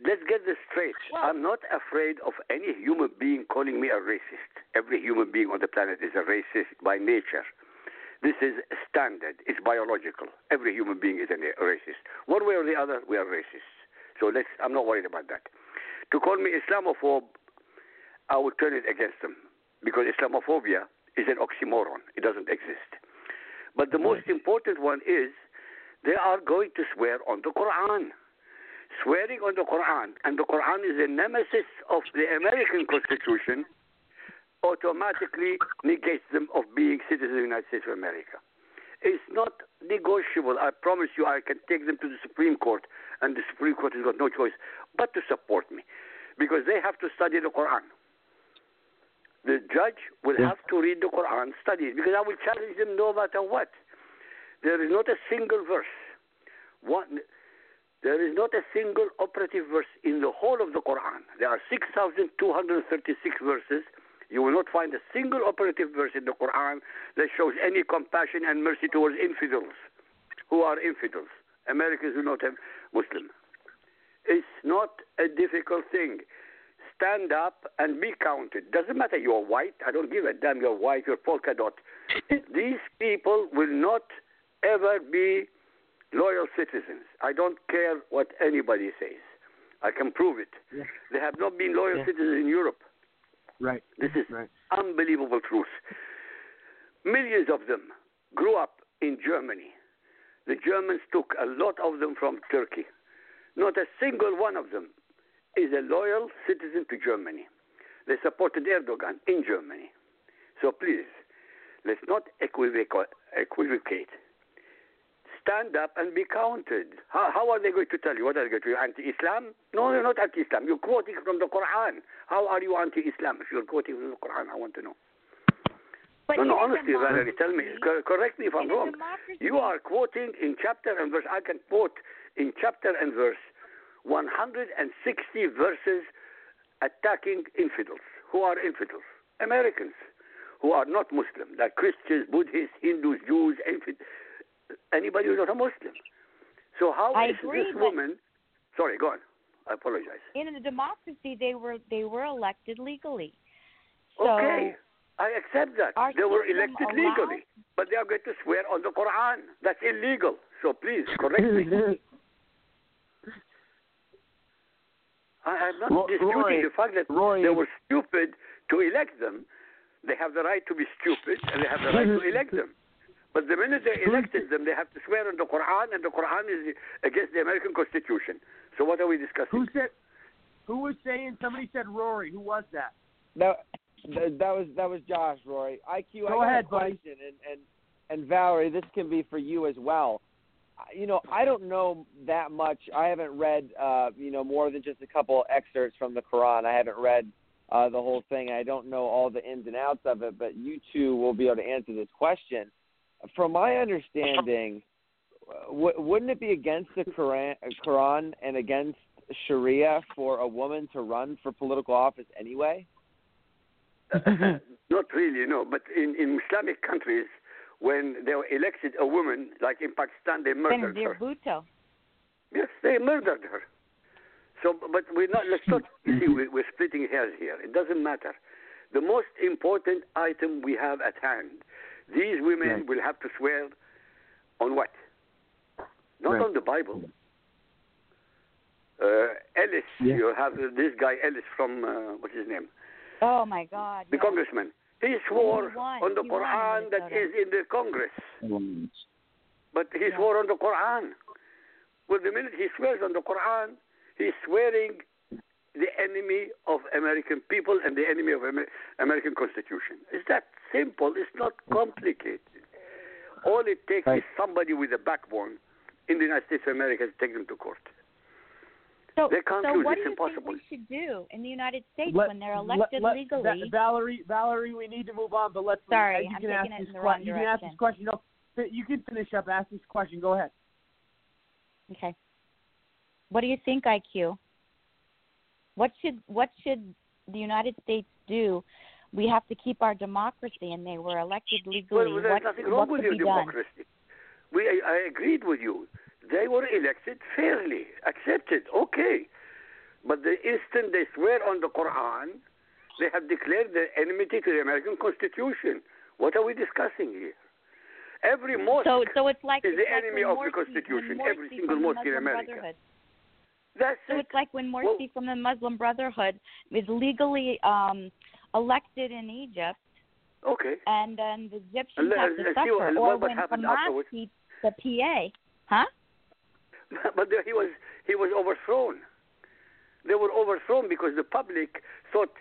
Let's get this straight. I'm not afraid of any human being calling me a racist. Every human being on the planet is a racist by nature. This is standard. It's biological. Every human being is a racist. One way or the other, we are racists. So let's. I'm not worried about that. To call me Islamophobe, I would turn it against them because Islamophobia is an oxymoron. It doesn't exist. But the most important one is they are going to swear on the Quran. Swearing on the Quran, and the Quran is a nemesis of the American Constitution, automatically negates them of being citizens of the United States of America. It's not negotiable. I promise you, I can take them to the Supreme Court, and the Supreme Court has got no choice but to support me, because they have to study the Quran. The judge will have to read the Quran, study it, because I will challenge them no matter what. There is not a single verse. One, there is not a single operative verse in the whole of the Quran. There are 6,236 verses. You will not find a single operative verse in the Quran that shows any compassion and mercy towards infidels who are infidels. Americans do not have Muslim. It's not a difficult thing. Stand up and be counted. Doesn't matter you're white. I don't give a damn you're white, you're polka dot. These people will not ever be loyal citizens. I don't care what anybody says. I can prove it. They have not been loyal Yeah. citizens in Europe. Right. This is unbelievable truth. Millions of them grew up in Germany. The Germans took a lot of them from Turkey. Not a single one of them is a loyal citizen to Germany. They supported Erdogan in Germany. So please, let's not equivoc- equivocate. Stand up and be counted. How, how are they going to tell you? What are they going to do? Anti-Islam? No, you're not anti-Islam. You're quoting from the Quran. How are you anti-Islam if you're quoting from the Quran? I want to know. But no, no, honestly, Valerie, tell me. Correct me if I'm wrong. You are quoting in chapter and verse. I can quote in chapter and verse 160 verses attacking infidels. Who are infidels? Americans who are not Muslim, like Christians, Buddhists, Hindus, Jews, infid- anybody who's not a Muslim. So how I is agree, this woman? Sorry, go on. I apologize. in a democracy they were they were elected legally. So okay, I accept that. They were elected allows- legally, but they are going to swear on the Quran. That's illegal. So please correct me. I am not Ro- disputing the fact that Rory, they were stupid to elect them. They have the right to be stupid, and they have the right to elect them. But the minute they elected them, they have to swear on the Quran, and the Quran is against the American Constitution. So what are we discussing? Who said? Who was saying? Somebody said Rory. Who was that? That th- that was that was Josh Rory. IQ. I Go got ahead, a buddy. and and and Valerie, this can be for you as well. You know, I don't know that much. I haven't read, uh, you know, more than just a couple excerpts from the Quran. I haven't read uh, the whole thing. I don't know all the ins and outs of it, but you two will be able to answer this question. From my understanding, uh, w- wouldn't it be against the Quran, Quran and against Sharia for a woman to run for political office anyway? Not really, no. But in, in Islamic countries, when they were elected a woman, like in Pakistan, they murdered Benazir her. Bhutto. Yes, they murdered her. So, but we're not. Let's not see. we- We're splitting hairs here. It doesn't matter. The most important item we have at hand. These women Right. will have to swear on what? Not Right. on the Bible. Uh, Ellis, Yeah. you have this guy Ellis from uh, what's his name? Oh my God. The yes. congressman. He swore He on the He won in Quran that Minnesota. is in the Congress. But he swore on the Quran. Well, the minute he swears on the Quran, he's swearing the enemy of American people and the enemy of Amer- American Constitution. It's that simple. It's not complicated. All it takes is somebody with a backbone in the United States of America to take them to court. So, They can't so lose. what It's do you impossible. think we should do in the United States Let- when they're elected let- legally? Va- Valerie, Valerie, we need to move on, but let's. Sorry, uh, you I'm can taking ask it this in the que- wrong You can ask this question. No, you can finish up. Ask this question. Go ahead. Okay. What do you think, IQ? What should what should the United States do? We have to keep our democracy, and they were elected legally. Well, there's what nothing what wrong with could your be done? democracy. We, I, I agreed with you. They were elected fairly, accepted, okay. But the instant they swear on the Quran, they have declared their enmity to the American Constitution. What are we discussing here? Every mosque So, so it's like is it's the like enemy of Morsi, the Constitution. Every single mosque in America. Brotherhood. That's So it's like when Morsi from the Muslim Brotherhood is legally um, elected in Egypt, Okay. and then the Egyptians have to and see what- suffer, or when happened Hamas afterwards. beats the PA, huh? but he was he was overthrown. They were overthrown because the public thought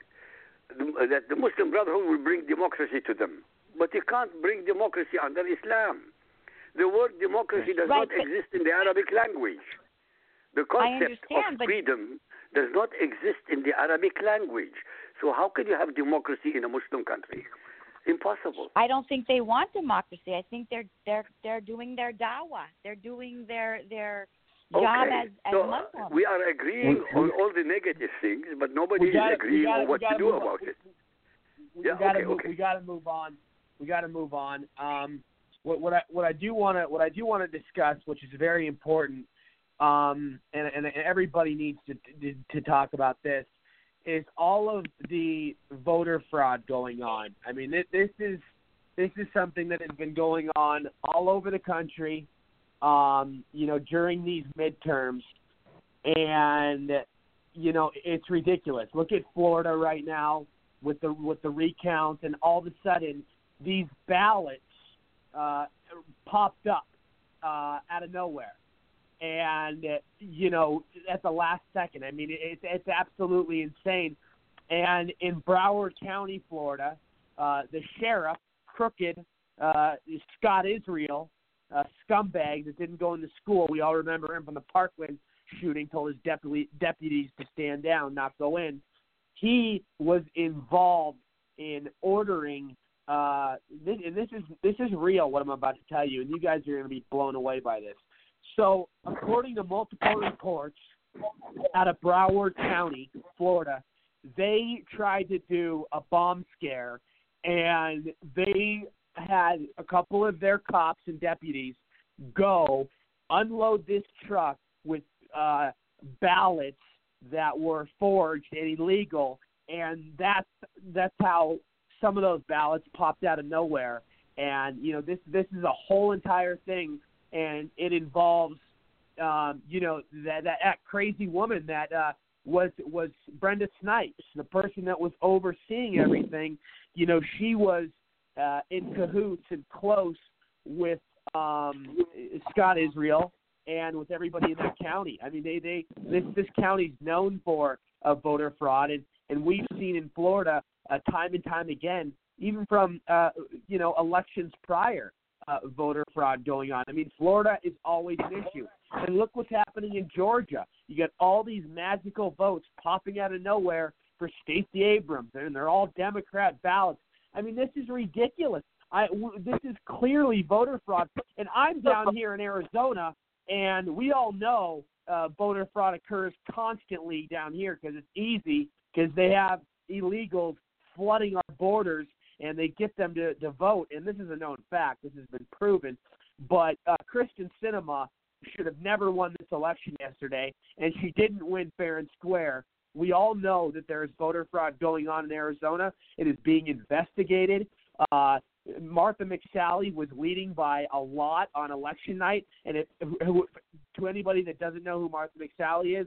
that the Muslim Brotherhood will bring democracy to them. But you can't bring democracy under Islam. The word democracy does Right, not exist in the Arabic language. The concept of freedom does not exist in the Arabic language. So how can you have democracy in a Muslim country? Impossible. I don't think they want democracy. I think they're they're they're doing their dawah. They're doing their their job Okay, as as so Muslims. we are agreeing on all the negative things, but nobody gotta- is agreeing gotta- on what to do on. about it. we Yeah, gotta okay, move, okay. we gotta move on. We gotta move on. Um, what, what I what I do want to what I do want to discuss, which is very important, um, and, and and everybody needs to, to to talk about this, is all of the voter fraud going on. I mean, this, this is this is something that has been going on all over the country. Um, you know, during these midterms, and you know it's ridiculous. Look at Florida right now with the with the recount, and all of a sudden these ballots uh, popped up uh, out of nowhere, and you know at the last second. I mean, it's it's absolutely insane. And in Broward County, Florida, uh, the sheriff, crooked uh, Scott Israel, uh, scumbag that didn't go into school. We all remember him from the Parkland shooting. Told his deputy, deputies to stand down, not go in. He was involved in ordering. Uh, this, and this is this is real. What I'm about to tell you, and you guys are going to be blown away by this. So, according to multiple reports out of Broward County, Florida, they tried to do a bomb scare, and they had a couple of their cops and deputies go unload this truck with uh, ballots that were forged and illegal, and that's that's how some of those ballots popped out of nowhere. And you know this this is a whole entire thing, and it involves um, you know that, that that crazy woman that uh, was was Brenda Snipes, the person that was overseeing everything. You know she was uh, in cahoots and close with um, Scott Israel and with everybody in that county. I mean, they they this this county's known for uh, voter fraud, and and we've seen in Florida uh, time and time again, even from uh, you know elections prior, uh, voter fraud going on. I mean, Florida is always an issue, and look what's happening in Georgia. You got all these magical votes popping out of nowhere for Stacey Abrams, and they're all Democrat ballots. I mean, this is ridiculous. I w- this is clearly voter fraud, and I'm down here in Arizona, and we all know uh, voter fraud occurs constantly down here because it's easy because they have illegals flooding our borders and they get them to, to vote. And this is a known fact. This has been proven. But uh, Kyrsten Sinema should have never won this election yesterday, and she didn't win fair and square. We all know that there is voter fraud going on in Arizona. It is being investigated. Uh, Martha McSally was leading by a lot on election night, and it, to anybody that doesn't know who Martha McSally is,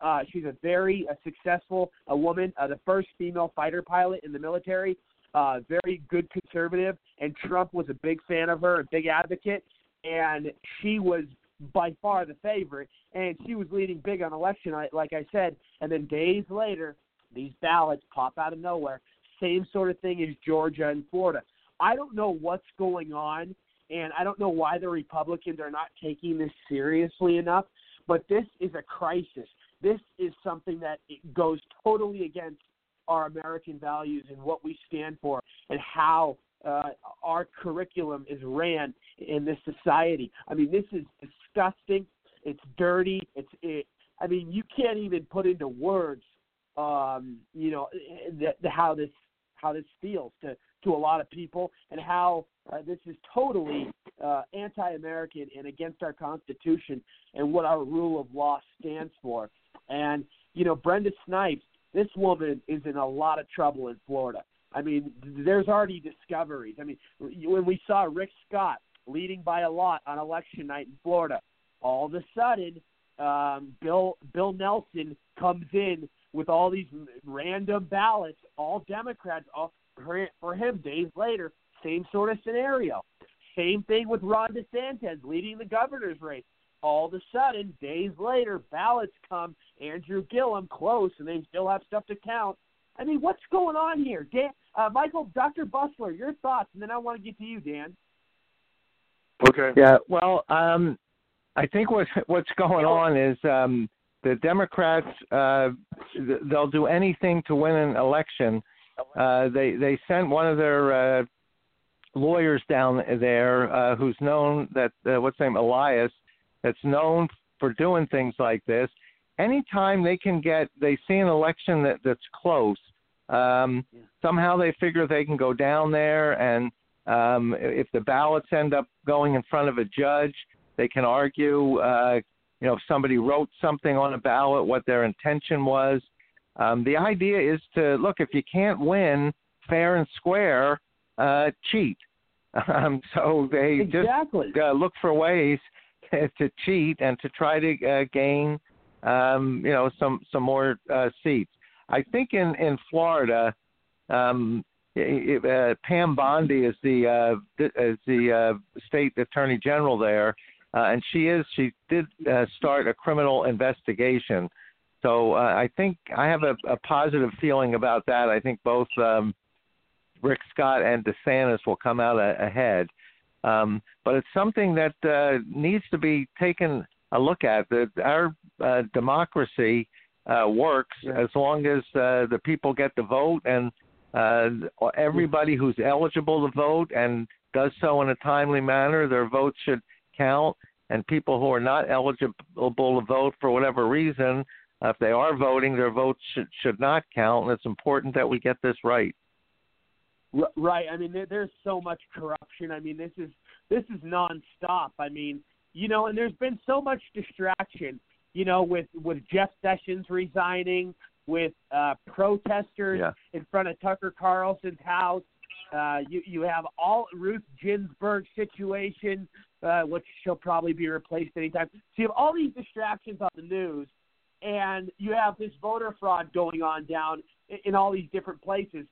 uh, she's a very uh, successful a woman, uh, the first female fighter pilot in the military. Uh, very good conservative, and Trump was a big fan of her, a big advocate, and she was by far the favorite, and she was leading big on election night, like I said. And then days later, these ballots pop out of nowhere. Same sort of thing as Georgia and Florida. I don't know what's going on, and I don't know why the Republicans are not taking this seriously enough. But this is a crisis. This is something that goes totally against our American values and what we stand for, and how uh, our curriculum is ran in this society. I mean, this is disgusting. It's dirty. It's it. I mean, you can't even put into words, um, you know, the, the, how this how this feels to to a lot of people, and how uh, this is totally uh, anti-American and against our Constitution and what our rule of law stands for. And you know, Brenda Snipes, this woman is in a lot of trouble in Florida. I mean, there's already discoveries. I mean, when we saw Rick Scott leading by a lot on election night in Florida, all of a sudden, um, Bill Bill Nelson comes in with all these random ballots, all Democrats, all for, him. Days later, same sort of scenario. Same thing with Ron DeSantis leading the governor's race. All of a sudden, days later, ballots come. Andrew Gillum close, and they still have stuff to count. I mean, what's going on here, Dan? Uh, Michael, Dr. Busler, your thoughts, and then I want to get to you, Dan. Okay. Yeah. Well, um, I think what what's going on is um, the Democrats uh, they'll do anything to win an election. Uh, they they sent one of their uh, lawyers down there uh, who's known that uh, what's his name Elias that's known for doing things like this anytime they can get they see an election that that's close um yeah. somehow they figure they can go down there and um if the ballots end up going in front of a judge they can argue uh you know if somebody wrote something on a ballot what their intention was um the idea is to look if you can't win fair and square uh cheat um so they exactly. just uh, look for ways to cheat and to try to uh, gain um, you know, some some more uh, seats. I think in in Florida, um, it, uh, Pam Bondi is the uh, is the uh, state attorney general there, uh, and she is she did uh, start a criminal investigation. So uh, I think I have a, a positive feeling about that. I think both um, Rick Scott and DeSantis will come out a, ahead. Um, but it's something that uh, needs to be taken a look at. The, our uh, democracy uh, works as long as uh, the people get to vote and uh, everybody who's eligible to vote and does so in a timely manner, their votes should count. And people who are not eligible to vote for whatever reason, uh, if they are voting, their votes should should not count. And it's important that we get this right. Right. I mean, there, there's so much corruption. I mean, this is this is nonstop. I mean, you know, and there's been so much distraction, you know, with with Jeff Sessions resigning, with uh, protesters yeah. in front of Tucker Carlson's house. Uh, you you have all Ruth Ginsburg situation, uh, which she'll probably be replaced anytime. So you have all these distractions on the news, and you have this voter fraud going on down in, in all these different places.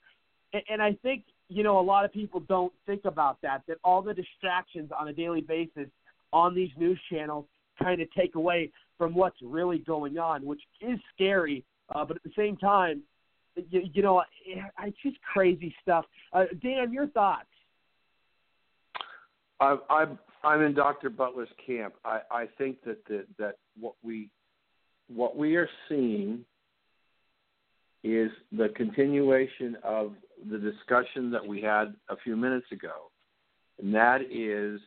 And, and I think you know a lot of people don't think about that. That all the distractions on a daily basis on these news channels kind of take away from what's really going on, which is scary. Uh, but at the same time, you, you know, it's just crazy stuff. Uh, Dan, your thoughts? I, I'm I'm in Dr. Butler's camp. I, I think that the, that what we what we are seeing is the continuation of the discussion that we had a few minutes ago, and that is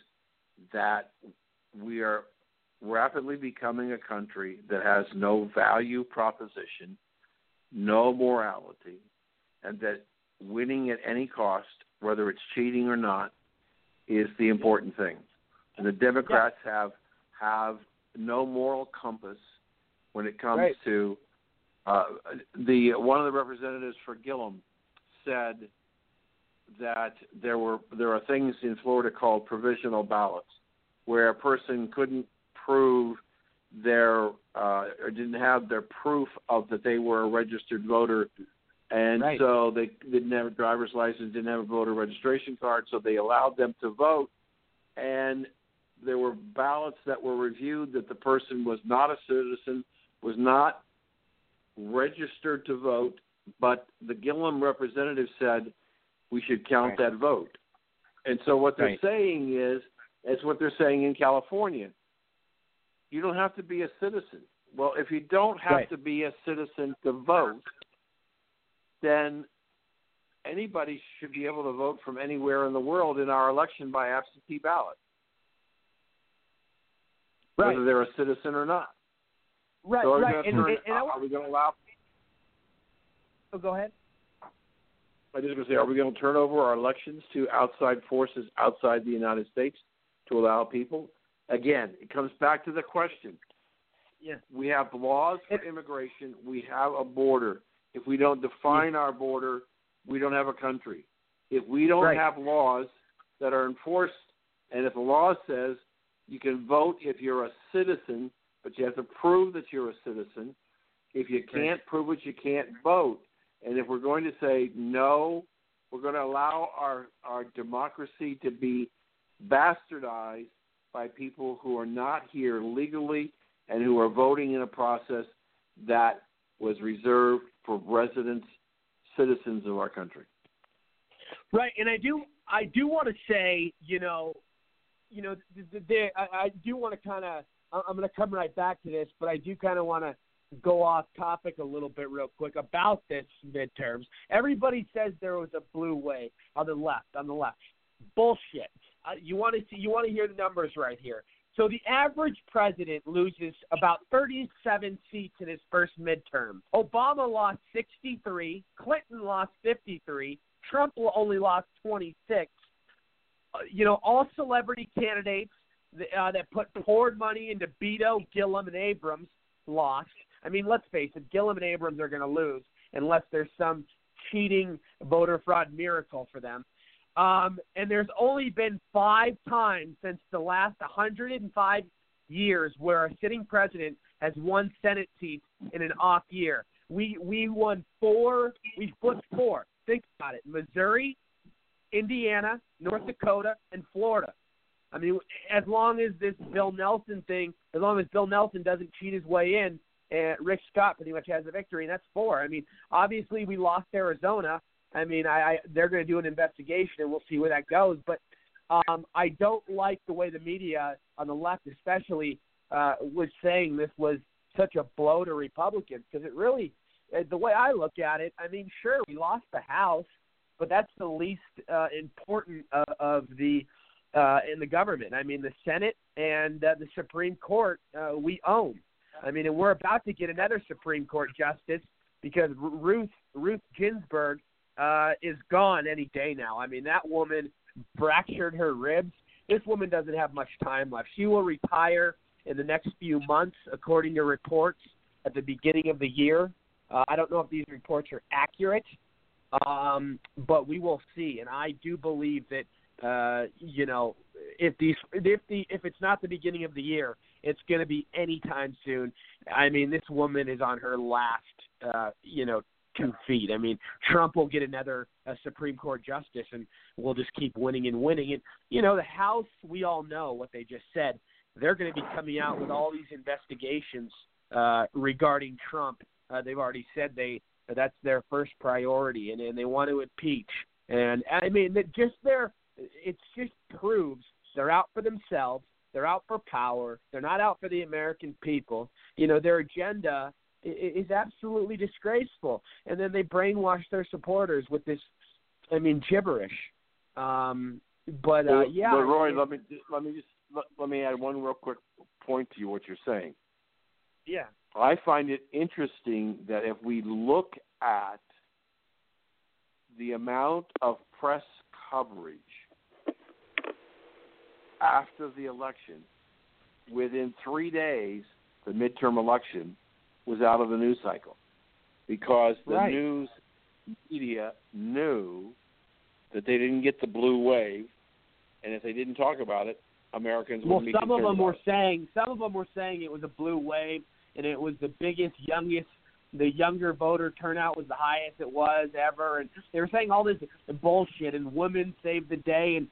that we are rapidly becoming a country that has no value proposition, no morality, and that winning at any cost, whether it's cheating or not, is the important thing. And the Democrats have have no moral compass when it comes Right. to uh, the one of the representatives for Gillum said that there were there are things in Florida called provisional ballots where a person couldn't prove their uh, or didn't have their proof of that they were a registered voter, and Right. so they didn't have a driver's license, didn't have a voter registration card, so they allowed them to vote, and there were ballots that were reviewed that the person was not a citizen, was not registered to vote, but the Gillum representative said we should count Right. that vote. And so what they're Right. saying is, it's what they're saying in California. You don't have to be a citizen. Well, if you don't have Right. to be a citizen to vote, then anybody should be able to vote from anywhere in the world in our election by absentee ballot, Right. whether they're a citizen or not. Right, so are we right. And, turn- and, and are we going to allow? oh, go ahead. I just going to say, are we going to turn over our elections to outside forces outside the United States to allow people? Again, it comes back to the question. Yeah. We have laws for immigration. We have a border. If we don't define our border, we don't have a country. If we don't Right. have laws that are enforced, and if the law says you can vote if you're a citizen, but you have to prove that you're a citizen. If you can't prove it, you can't vote. And if we're going to say no, we're going to allow our, our democracy to be bastardized by people who are not here legally and who are voting in a process that was reserved for residents, citizens of our country. Right, and I do I do want to say, you know, you know, I, I do want to kind of I'm going to come right back to this, but I do kind of want to go off topic a little bit real quick about this midterms. Everybody says there was a blue wave on the left, on the left. Bullshit. Uh, you want to see? You want to hear the numbers right here. So the average president loses about 37 seats in his first midterm. Obama lost 63. Clinton lost 53. Trump only lost 26. Uh, you know, all celebrity candidates uh, that put poured money into Beto, Gillum, and Abrams lost. I mean, let's face it, Gillum and Abrams are going to lose unless there's some cheating voter fraud miracle for them. Um, and there's only been five times since the last 105 years where a sitting president has won Senate seats in an off year. We we won four. We flipped four. Think about it: Missouri, Indiana, North Dakota, and Florida. I mean, as long as this Bill Nelson thing, as long as Bill Nelson doesn't cheat his way in, and Rick Scott pretty much has a victory, and that's four. I mean, obviously we lost Arizona. I mean, I, I they're going to do an investigation, and we'll see where that goes. But um, I don't like the way the media on the left, especially, uh, was saying this was such a blow to Republicans because it really, uh, the way I look at it, I mean, sure we lost the House, but that's the least uh, important uh, of the uh, in the government. I mean, the Senate and uh, the Supreme Court uh, we own. I mean, and we're about to get another Supreme Court justice because Ruth Ruth Ginsburg uh, is gone any day now. I mean, that woman fractured her ribs. This woman doesn't have much time left. She will retire in the next few months, according to reports at the beginning of the year. Uh, I don't know if these reports are accurate, um, but we will see. And I do believe that uh, you know if these if the if it's not the beginning of the year, it's going to be anytime soon. I mean, this woman is on her last uh, you know two feet. I mean, Trump will get another uh, Supreme Court justice, and we'll just keep winning and winning. And you know, the House, we all know what they just said. They're going to be coming out with all these investigations uh, regarding Trump. Uh, they've already said they that's their first priority, and, and they want to impeach. And I mean, that just their it just proves they're out for themselves. They're out for power. They're not out for the American people. You know, their agenda is absolutely disgraceful. And then they brainwash their supporters with this, I mean, gibberish. Um, but uh, yeah, But Roy, let me let me just let, let me add one real quick point to you. What you're saying. yeah, I find it interesting that if we look at the amount of press coverage after the election, within three days, the midterm election was out of the news cycle because the Right. news media knew that they didn't get the blue wave, and if they didn't talk about it, Americans Well, wouldn't be some of them were saying some of them were saying it was a blue wave, and it was the biggest, youngest, the younger voter turnout was the highest it was ever, and they were saying all this bullshit. And women saved the day, and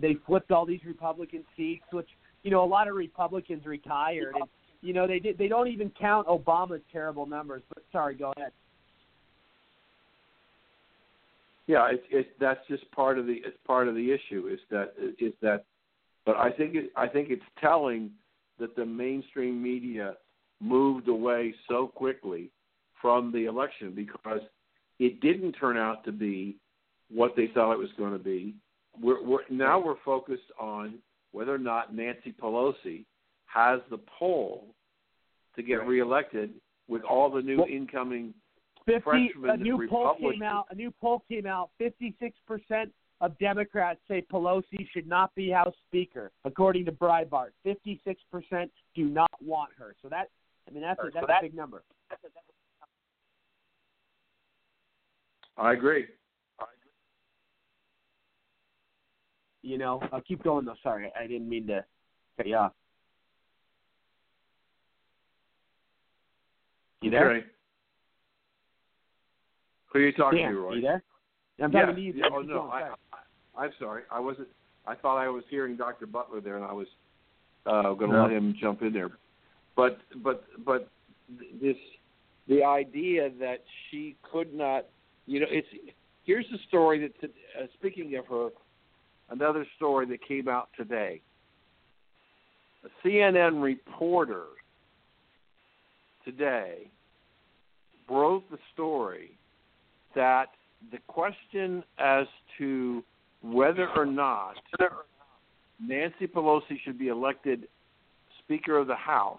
they flipped all these Republican seats, which you know a lot of Republicans retired, and you know they did. They don't even count Obama's terrible numbers. But sorry, go ahead. Yeah, it's it's that's just part of the it's part of the issue is that is that, but I think it I think it's telling that the mainstream media moved away so quickly from the election because it didn't turn out to be what they thought it was going to be. We're, we're now we're focused on whether or not Nancy Pelosi has the pull to get reelected with all the new Well, incoming Fifty. freshmen A new poll came out. A new poll came out. Fifty-six percent of Democrats say Pelosi should not be House Speaker, according to Breitbart. Fifty-six percent do not want her. So that, I mean, that's a, that's a big number. I agree. I agree. You know, I'll keep going though. Sorry, I didn't mean to cut you off. You there? Okay. Who are you talking Dan, to, Roy? you there? I'm yeah, talking to you. Yeah, oh no, I, I, I'm sorry. I wasn't. I thought I was hearing Dr. Butler there, and I was uh, going to No. let him jump in there. But but but this the idea that she could not, you know, it's here's the story that. Uh, speaking of her, another story that came out today. A CNN reporter today broke the story that the question as to whether or not Nancy Pelosi should be elected Speaker of the House,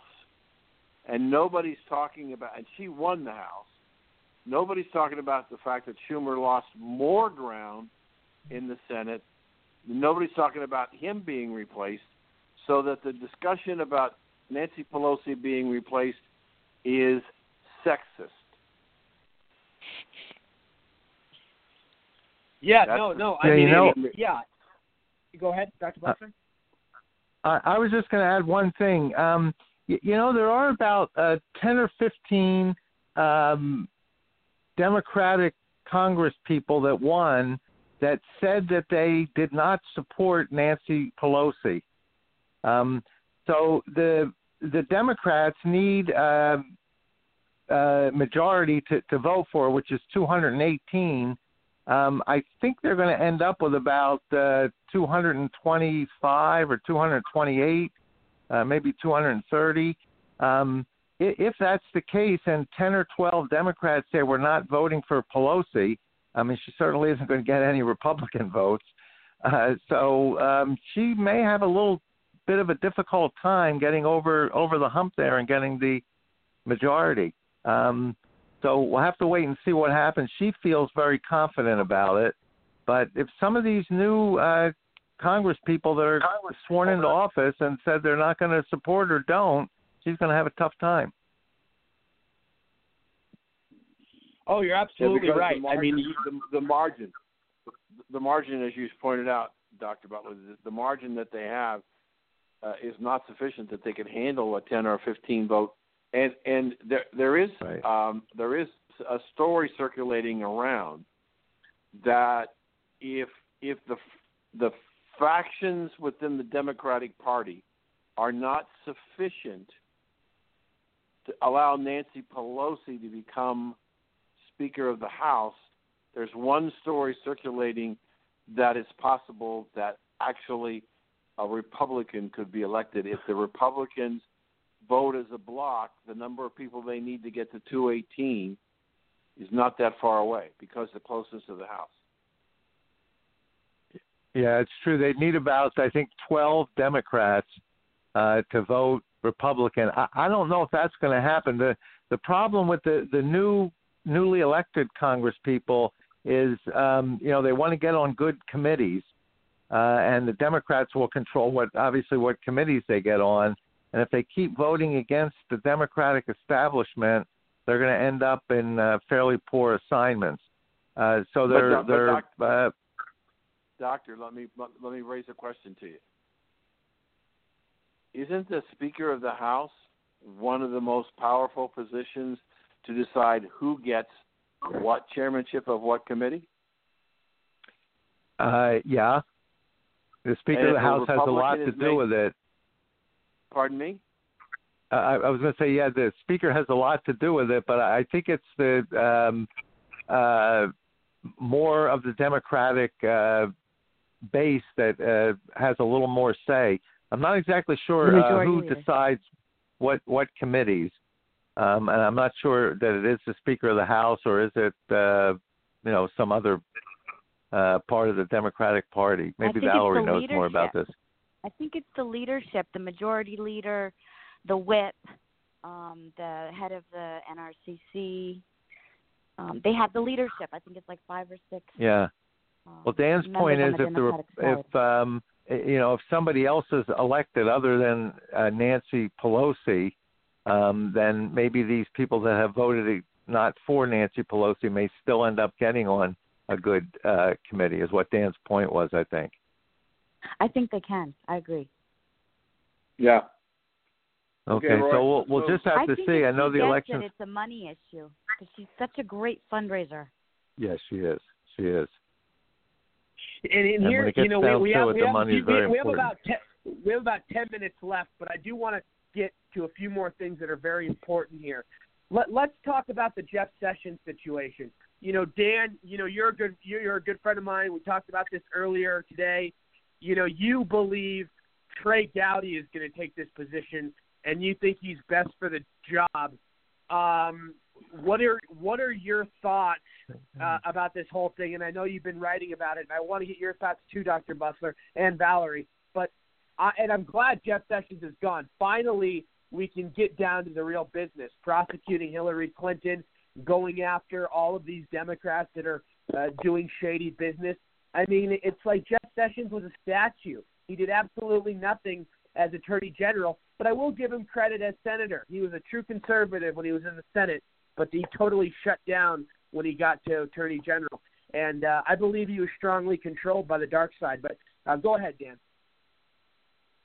and nobody's talking about, and she won the House. Nobody's talking about the fact that Schumer lost more ground in the Senate. Nobody's talking about him being replaced, so that the discussion about Nancy Pelosi being replaced is sexist. Yeah, That's no, no. I Yeah, mean, you know- yeah. Go ahead, Dr. Butler. I, I was just going to add one thing. Um, you, you know, there are about uh, 10 or 15 um, Democratic Congress people that won that said that they did not support Nancy Pelosi. Um, so the the Democrats need a, uh, majority to, to vote for, which is 218. Um, I think they're going to end up with about uh, 225 or 228, uh, maybe 230. Um, if that's the case, and 10 or 12 Democrats say we're not voting for Pelosi, I mean, she certainly isn't going to get any Republican votes. Uh, so um, she may have a little bit of a difficult time getting over over the hump there and getting the majority. Um, so we'll have to wait and see what happens. She feels very confident about it, but if some of these new uh, Congress people that are sworn into office and said they're not going to support her don't, she's going to have a tough time. Oh, you're absolutely because right. Margin, I mean, the, the margin, the margin, as you pointed out, Doctor Butler, the, the margin that they have uh, is not sufficient that they can handle a ten or fifteen vote. And and there there is um, there is a story circulating around that if if the the factions within the Democratic Party are not sufficient to allow Nancy Pelosi to become Speaker of the House, there's one story circulating that it's possible that actually a Republican could be elected. If the Republicans vote as a block. The number of people they need to get to 218 is not that far away because the closest to the House. Yeah, it's true. They need about, I think, 12 Democrats uh, to vote Republican. I, I don't know if that's going to happen. The the problem with the the new newly elected Congress people is, um, you know, they want to get on good committees, uh, and the Democrats will control what obviously what committees they get on, And if they keep voting against the Democratic establishment, they're going to end up in uh, fairly poor assignments. Uh, so But they're but they're doc- uh, Doctor, let me let, me raise a question to you. Isn't the Speaker of the House one of the most powerful positions to decide who gets what chairmanship of what committee? uh, yeah. The Speaker of the House has a lot to do with it. Pardon me? Uh, I, I was going to say, yeah, the speaker has a lot to do with it, but I think it's the um, uh, more of the Democratic uh, base that uh, has a little more say. I'm not exactly sure uh, who leader. decides what what committees, um, and I'm not sure that it is the Speaker of the House or is it uh, you know some other uh, part of the Democratic Party. Maybe Valerie knows more about this. I think it's the leadership, the majority leader, the whip, um, the head of the NRCC. Um, they have the leadership. I think it's like five or six. Yeah. Well, Dan's point is the if the if um eh, you know if somebody else is elected other than uh, Nancy Pelosi, um, then maybe these people that have voted not for Nancy Pelosi may still end up getting on a good uh, committee. Is what Dan's point was, I think. I think they can. I agree. Yeah. Okay, Okay, so we'll we'll so- just have I to think see. I know the election. elections. It, it's a money issue because she's such a great fundraiser. Yes, she is. She is. And in And here, when it gets you know, we, we have, it, we have, money we, we have about ten, we have about ten minutes left, but I do want to get to a few more things that are very important here. Let, let's talk about the Jeff Sessions situation. You know, Dan, you know, you're a good you're, you're a good friend of mine. We talked about this earlier today. You know, you believe Trey Gowdy is going to take this position, and you think he's best for the job. Um, what are what are your thoughts uh, about this whole thing? And I know you've been writing about it, and I want to get your thoughts too, Dr. Busler and Valerie. But I, and I'm glad Jeff Sessions is gone. Finally, we can get down to the real business: prosecuting Hillary Clinton, going after all of these Democrats that are uh, doing shady business. I mean, it's like Jeff Sessions was a statue. He did absolutely nothing as Attorney General, but I will give him credit as Senator. He was a true conservative when he was in the Senate, but he totally shut down when he got to Attorney General. And uh, I believe he was strongly controlled by the dark side. But uh, go ahead, Dan.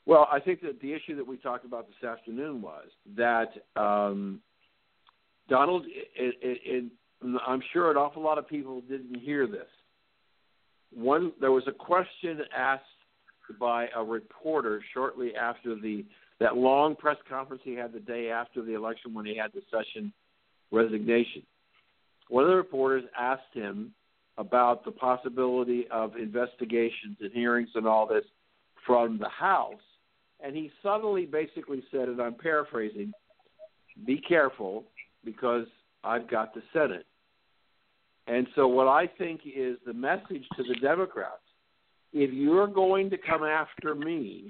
Well, I think that the issue that we talked about this afternoon was that um, Donald, it, it, it, I'm sure an awful lot of people didn't hear this. One, there was a question asked by a reporter shortly after the that long press conference he had the day after the election when he had the session resignation. One of the reporters asked him about the possibility of investigations and hearings and all this from the House, and he subtly basically said, and I'm paraphrasing, be careful because I've got the Senate. And so, what I think is the message to the Democrats if you're going to come after me,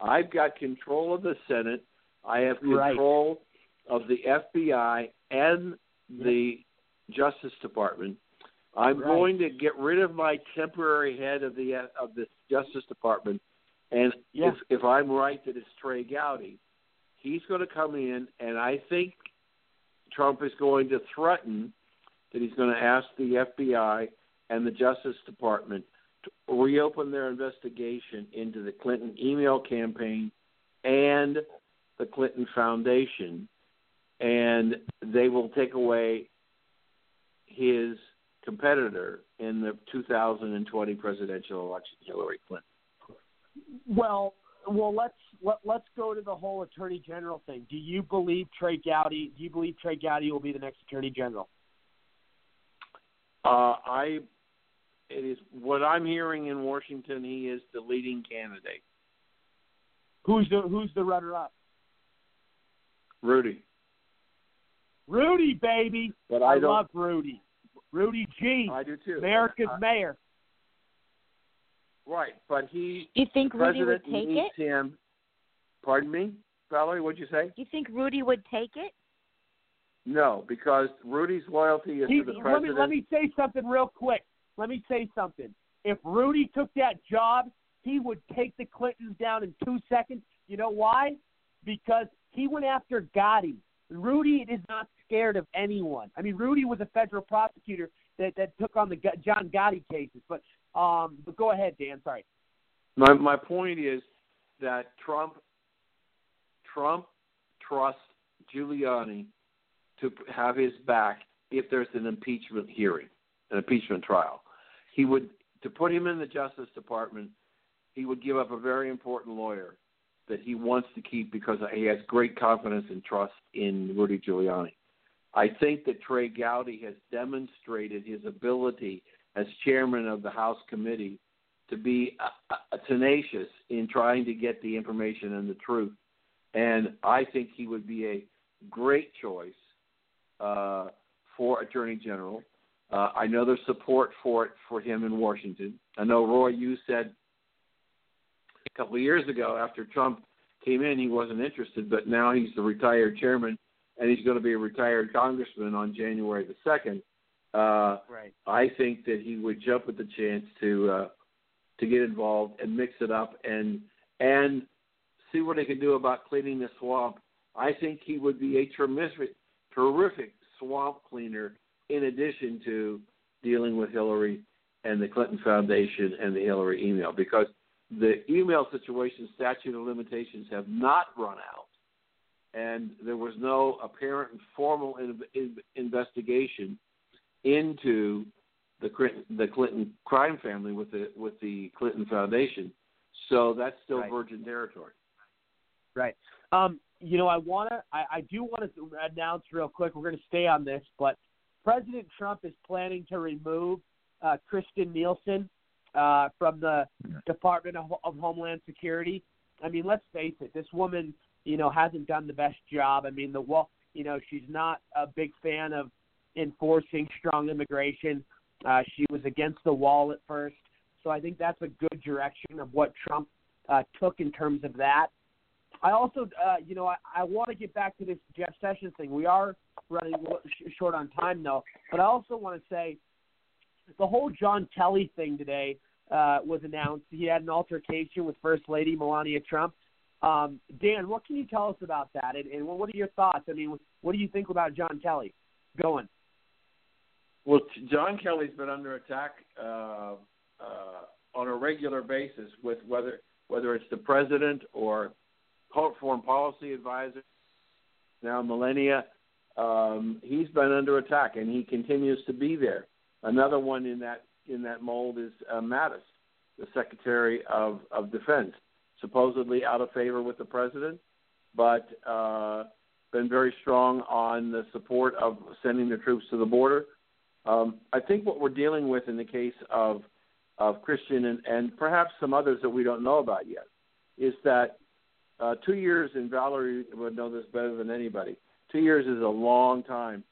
I've got control of the Senate, I have Right. control of the FBI and the Justice Department. I'm Right. going to get rid of my temporary head of the of the Justice Department, and Yeah. if if I'm right that it's Trey Gowdy, he's going to come in, and I think Trump is going to threaten that he's going to ask the FBI and the Justice Department to reopen their investigation into the Clinton email campaign and the Clinton Foundation, and they will take away his competitor in the 2020 presidential election, Hillary Clinton. Well, well, let's let, let's go to the whole Attorney General thing. Do you believe Trey Gowdy? Do you believe Trey Gowdy will be the next Attorney General? Uh, I, it is what I'm hearing in Washington. He is the leading candidate, Who's the Who's the runner up? Rudy. Rudy, baby. But I don't- love Rudy. Rudy G. I do too. America's I- mayor. Right, but he. Do you think the Rudy would president take it? Him. Pardon me, Valerie. What'd you say? Do you think Rudy would take it? No, because Rudy's loyalty is He, to the president. let me let me say something real quick. Let me say something. If Rudy took that job, he would take the Clintons down in two seconds. You know why? because he went after Gotti. Rudy is not scared of anyone. I mean, Rudy was a federal prosecutor that that took on the John Gotti cases. But um, but go ahead, Dan. Sorry. My my point is that Trump Trump trusts Giuliani to have his back if there's an impeachment hearing, an impeachment trial. He would to put him in the Justice Department. He would give up a very important lawyer that he wants to keep because he has great confidence and trust in Rudy Giuliani. I think that Trey Gowdy has demonstrated his ability as chairman of the House committee to be uh, uh, tenacious in trying to get the information and the truth. And I think he would be a great choice uh, for Attorney General. Uh, I know there's support for it for him in Washington. I know Roy, you said a couple of years ago after Trump came in, he wasn't interested, but now he's the retired chairman and he's going to be a retired congressman on January the second. Uh, right. I think that he would jump at the chance to uh, to get involved and mix it up and and see what he can do about cleaning the swamp. I think he would be a terrific terrific swamp cleaner in addition to dealing with Hillary and the Clinton Foundation and the Hillary email because the email situation statute of limitations have not run out and there was no apparent and formal in, in, investigation into the Clinton, the Clinton crime family with the with the Clinton Foundation. So that's still Right. virgin territory. Right. Um, you know, I wanna, I, I do want to announce real quick. We're going to stay on this, but President Trump is planning to remove uh, Kirstjen Nielsen uh, from the Department of, of Homeland Security. I mean, let's face it, this woman, you know, hasn't done the best job. I mean, the wall, you know, she's not a big fan of enforcing strong immigration. Uh, she was against the wall at first, so I think that's a good direction of what Trump uh, took in terms of that. I also, uh, you know, I, I want to get back to this Jeff Sessions thing. We are running short on time, though. But I also want to say the whole John Kelly thing today uh, was announced. He had an altercation with First Lady Melania Trump. Um, Dan, what can you tell us about that? And, and what are your thoughts? I mean, what do you think about John Kelly going? Well, John Kelly's been under attack uh, uh, on a regular basis with whether whether it's the president or foreign policy advisor, now Melania. Um, he's been under attack, and he continues to be there. Another one in that in that mold is uh, Mattis, the Secretary of, of Defense, supposedly out of favor with the president, but uh, been very strong on the support of sending the troops to the border. Um, I think what we're dealing with in the case of of Kirstjen and, and perhaps some others that we don't know about yet is that uh, two years, and Valerie would know this better than anybody. Two years is a long time.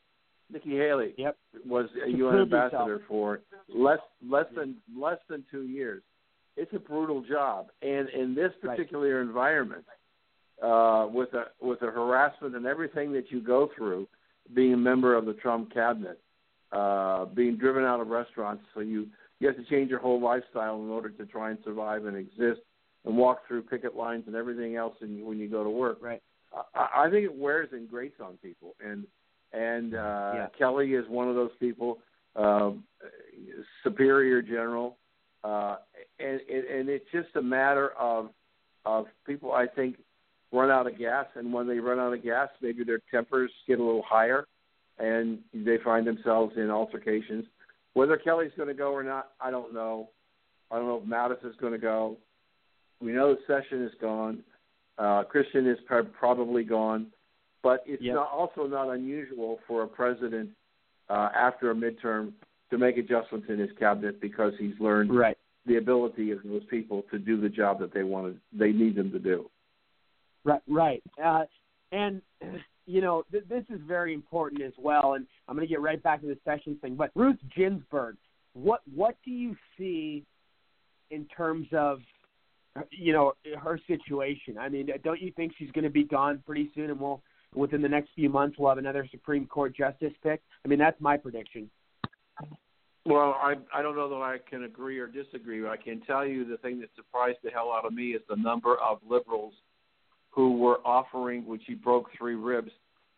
Nikki Haley yep. was a UN ambassador yourself. for less less than less than two years. It's a brutal job, and in this particular environment, uh, with a with the harassment and everything that you go through, being a member of the Trump cabinet, uh, being driven out of restaurants, so you you have to change your whole lifestyle in order to try and survive and exist, and walk through picket lines and everything else in, when you go to work. Right. I, I think it wears and grates on people, and and uh, Yeah. Kelly is one of those people, um, superior general, uh, and, and and it's just a matter of of people. I think run out of gas, and when they run out of gas, maybe their tempers get a little higher, and they find themselves in altercations. Whether Kelly's going to go or not, I don't know. I don't know if Mattis is going to go. We know the session is gone. Uh, Kirstjen is probably gone, but it's Yep. not, also not unusual for a president uh, after a midterm to make adjustments in his cabinet because he's learned Right. the ability of those people to do the job that they wanted, they need them to do. Right, right. Uh, and you know, th- this is very important as well. And I'm going to get right back to the session thing. But Ruth Ginsburg, what what do you see in terms of you know her situation? I mean, don't you think she's going to be gone pretty soon, and we'll within the next few months we'll have another Supreme Court justice pick? I mean, that's my prediction. Well, I I don't know that I can agree or disagree. I can tell you the thing that surprised the hell out of me is the number of liberals who were offering, when she broke three ribs,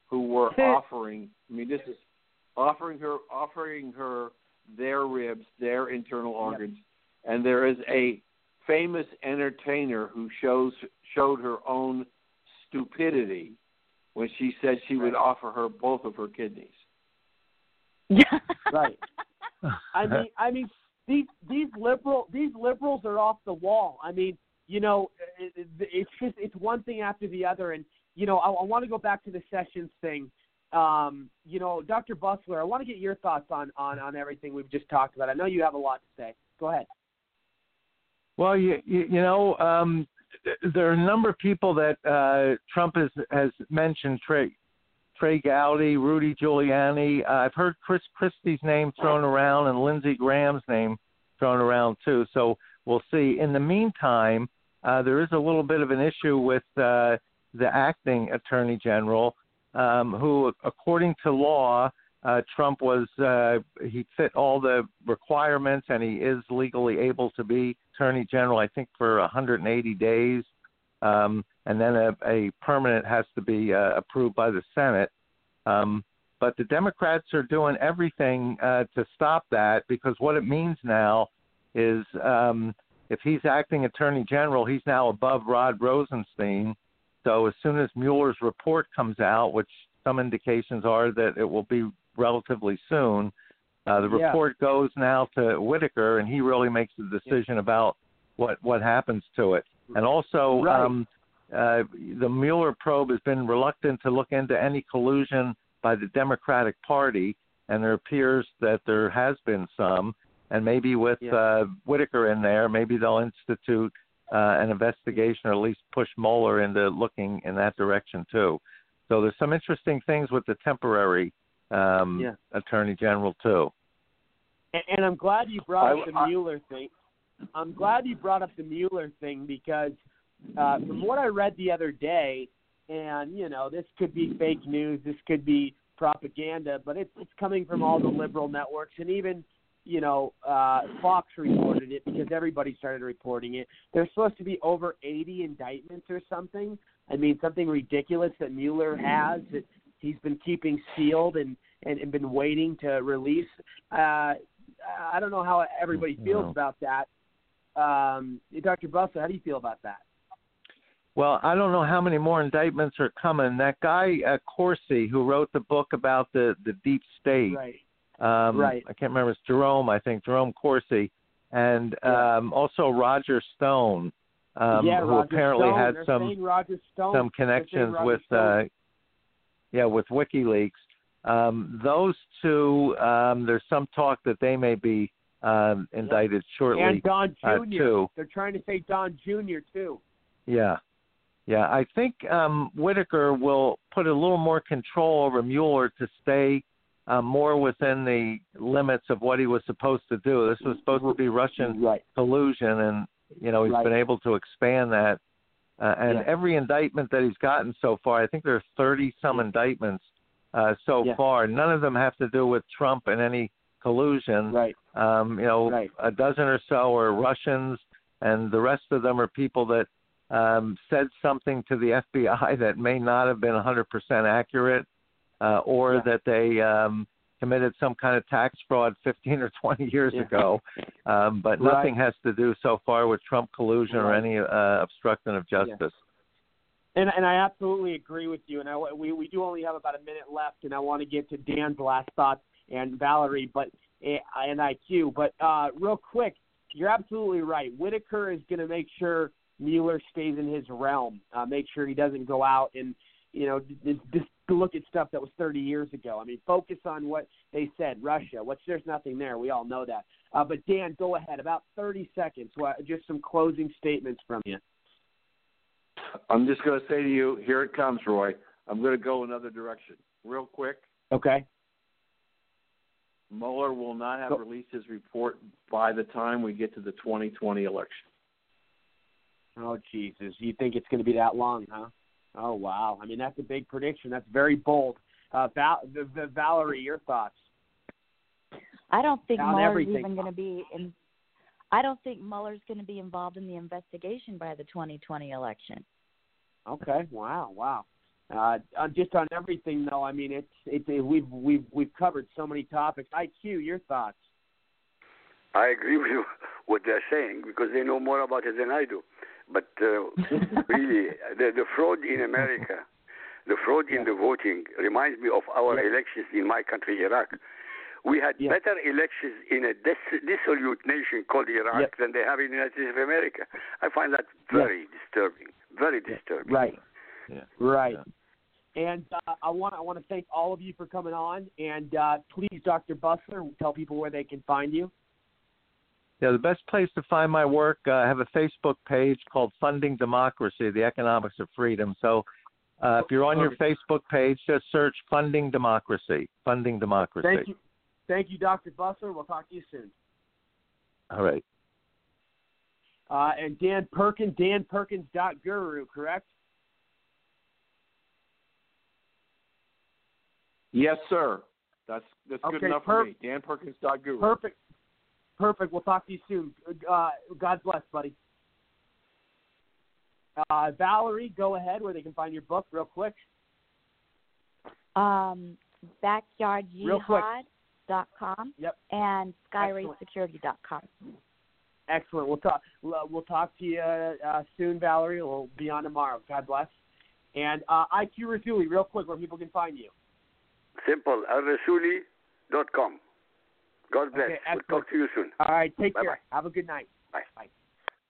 who were offering. I mean, this is offering her offering her their ribs, their internal organs, and there is a famous entertainer who shows showed her own stupidity when she said she would offer her both of her kidneys. right. I mean, I mean, these these liberal these liberals are off the wall. I mean, you know, it, it, it's just it's one thing after the other, and you know, I, I want to go back to the Sessions thing. Um, you know, Dr. Busler, I want to get your thoughts on on on everything we've just talked about. I know you have a lot to say. Go ahead. Well, you you, you know, um, there are a number of people that uh, Trump has has mentioned. Trey Trey Gowdy, Rudy Giuliani. Uh, I've heard Chris Christie's name thrown around and Lindsey Graham's name thrown around too. So we'll see. In the meantime, uh, there is a little bit of an issue with uh, the acting attorney general, um, who, according to law, uh, Trump was uh, he fit all the requirements and he is legally able to be attorney general. I think for 180 days, um, and then a, a permanent has to be uh, approved by the Senate. Um, but the Democrats are doing everything uh, to stop that because what it means now is um, if he's acting attorney general, he's now above Rod Rosenstein. So as soon as Mueller's report comes out, which some indications are that it will be relatively soon, uh, the Yeah. report goes now to Whitaker, and he really makes the decision about what what happens to it. And also, Right. um, uh, the Mueller probe has been reluctant to look into any collusion by the Democratic Party, and there appears that there has been some. And maybe with uh, Whitaker in there, maybe they'll institute uh, an investigation or at least push Mueller into looking in that direction too. So there's some interesting things with the temporary um, Yeah. attorney general too. And, and I'm glad you brought up the I- Mueller thing. I'm glad you brought up the Mueller thing because uh, from what I read the other day, and you know this could be fake news, this could be propaganda, but it's it's coming from all the liberal networks and even you know uh, Fox reported it because everybody started reporting it. There's supposed to be over 80 indictments or something. I mean something ridiculous that Mueller has that he's been keeping sealed and and, and been waiting to release. Uh, I don't know how everybody feels No. about that. Um, Dr. Busler, how do you feel about that? Well, I don't know how many more indictments are coming. That guy uh, Corsi, who wrote the book about the the deep state, Right. um, Right. I can't remember. It's Jerome, I think, Jerome Corsi, and um, also Roger Stone, um, yeah, who Roger apparently Stone. had They're some Roger Stone. some connections with uh yeah with WikiLeaks. Um, those two, um, there's some talk that they may be um, indicted shortly and Don Jr. uh, too. They're trying to say Don Jr. too. Yeah, yeah. I think um, Whitaker will put a little more control over Mueller to stay uh, more within the limits of what he was supposed to do. This was supposed to be Russian collusion, and you know he's Right. been able to expand that. Uh, and Yeah. every indictment that he's gotten so far, I think there are 30 some indictments uh, so Yeah. far. None of them have to do with Trump and any collusion. Right. Um, you know, a dozen or so are Russians, and the rest of them are people that um, said something to the FBI that may not have been 100% accurate, uh, or that they um, committed some kind of tax fraud 15 or 20 years Yeah. ago. Um, but Right. nothing has to do so far with Trump collusion or any uh, obstruction of justice. And and I absolutely agree with you. And I, we we do only have about a minute left, and I want to get to Dan's last thoughts and Valerie, but eh, and IQ. But uh, real quick, you're absolutely right. Whitaker is going to make sure Mueller stays in his realm. Uh, make sure he doesn't go out and you know look at stuff that was 30 years ago. I mean, focus on what they said. Russia, which there's nothing there. We all know that. Uh, but Dan, go ahead. About 30 seconds. What, just some closing statements from you. I'm just going to say to you, here it comes, Roy. I'm going to go another direction, real quick. Okay. Mueller will not have released his report by the time we get to the 2020 election. Oh Jesus! You think it's going to be that long, huh? Oh wow! I mean, that's a big prediction. That's very bold. Uh, Val- the, the Valerie, your thoughts? I don't think On Mueller's everything. even going to be in. I don't think Mueller's going to be involved in the investigation by the 2020 election. Okay. Wow. Wow. Uh, just on everything, though. I mean, it's it's it, we've we've we've covered so many topics. IQ, your thoughts? I agree with what they're saying because they know more about it than I do. But uh, really, the, the fraud in America, the fraud in the voting reminds me of our elections in my country, Iraq. We had better elections in a dis- dissolute nation called Iraq than they have in the United States of America. I find that very disturbing. Very disturbing. Right. Right. And uh, I want I want to thank all of you for coming on. And uh, please, Dr. Busler, tell people where they can find you. Yeah, the best place to find my work, uh, I have a Facebook page called Funding Democracy, the Economics of Freedom. So uh, if you're on your Facebook page, just search Funding Democracy. Funding Democracy. Thank you. Thank you, Dr. Busler. We'll talk to you soon. All right. Uh, and Dan Perkins, danperkins.guru, correct? Yes, sir. That's that's good enough per- for me. DanPerkins.guru. Perfect. Perfect. We'll talk to you soon. Uh, God bless, buddy. Uh, Valerie, go ahead where they can find your book real quick. Um, Real quick. backyardjihad.com Yep. and Excellent. skyracesecurity.com. Excellent. We'll talk. We'll we'll talk to you uh, soon, Valerie. We'll be on tomorrow. God bless. And uh, IQ Rasuli, real quick, where people can find you. Simple. Al-Rasuli.com. God bless. Okay, we'll talk to you soon. All right. Take Bye-bye. care. Have a good night. Bye. Bye.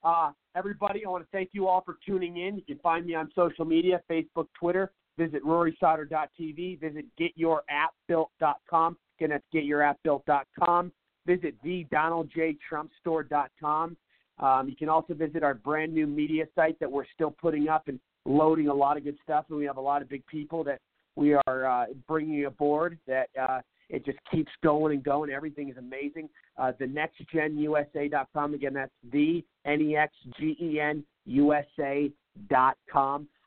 Uh, everybody, I want to thank you all for tuning in. You can find me on social media, Facebook, Twitter. Visit RorySauter.tv. Visit GetYourAppBuilt.com. Again, that's GetYourAppBuilt.com. Visit TheDonaldJTrumpStore.com. Um, you can also visit our brand new media site that we're still putting up and loading a lot of good stuff. And we have a lot of big people that we are uh, bringing aboard that uh, it just keeps going and going. Everything is amazing. Uh, the nextgenusa.com. Again, that's the N E X G E N USA.com.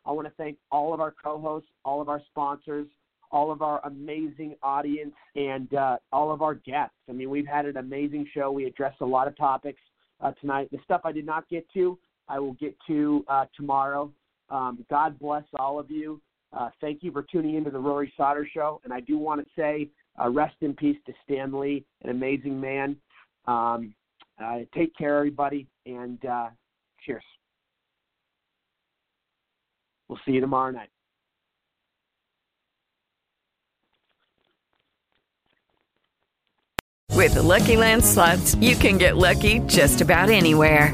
I want to thank all of our co hosts, all of our sponsors, all of our amazing audience, and uh, all of our guests. I mean, we've had an amazing show. We addressed a lot of topics uh, tonight. The stuff I did not get to, I will get to uh, tomorrow. Um, God bless all of you. Uh, thank you for tuning into the Rory Sauter Show. And I do want to say uh, rest in peace to Stan Lee, an amazing man. Um, uh, take care, everybody, and uh, cheers. We'll see you tomorrow night. With the Lucky Land slots, you can get lucky just about anywhere.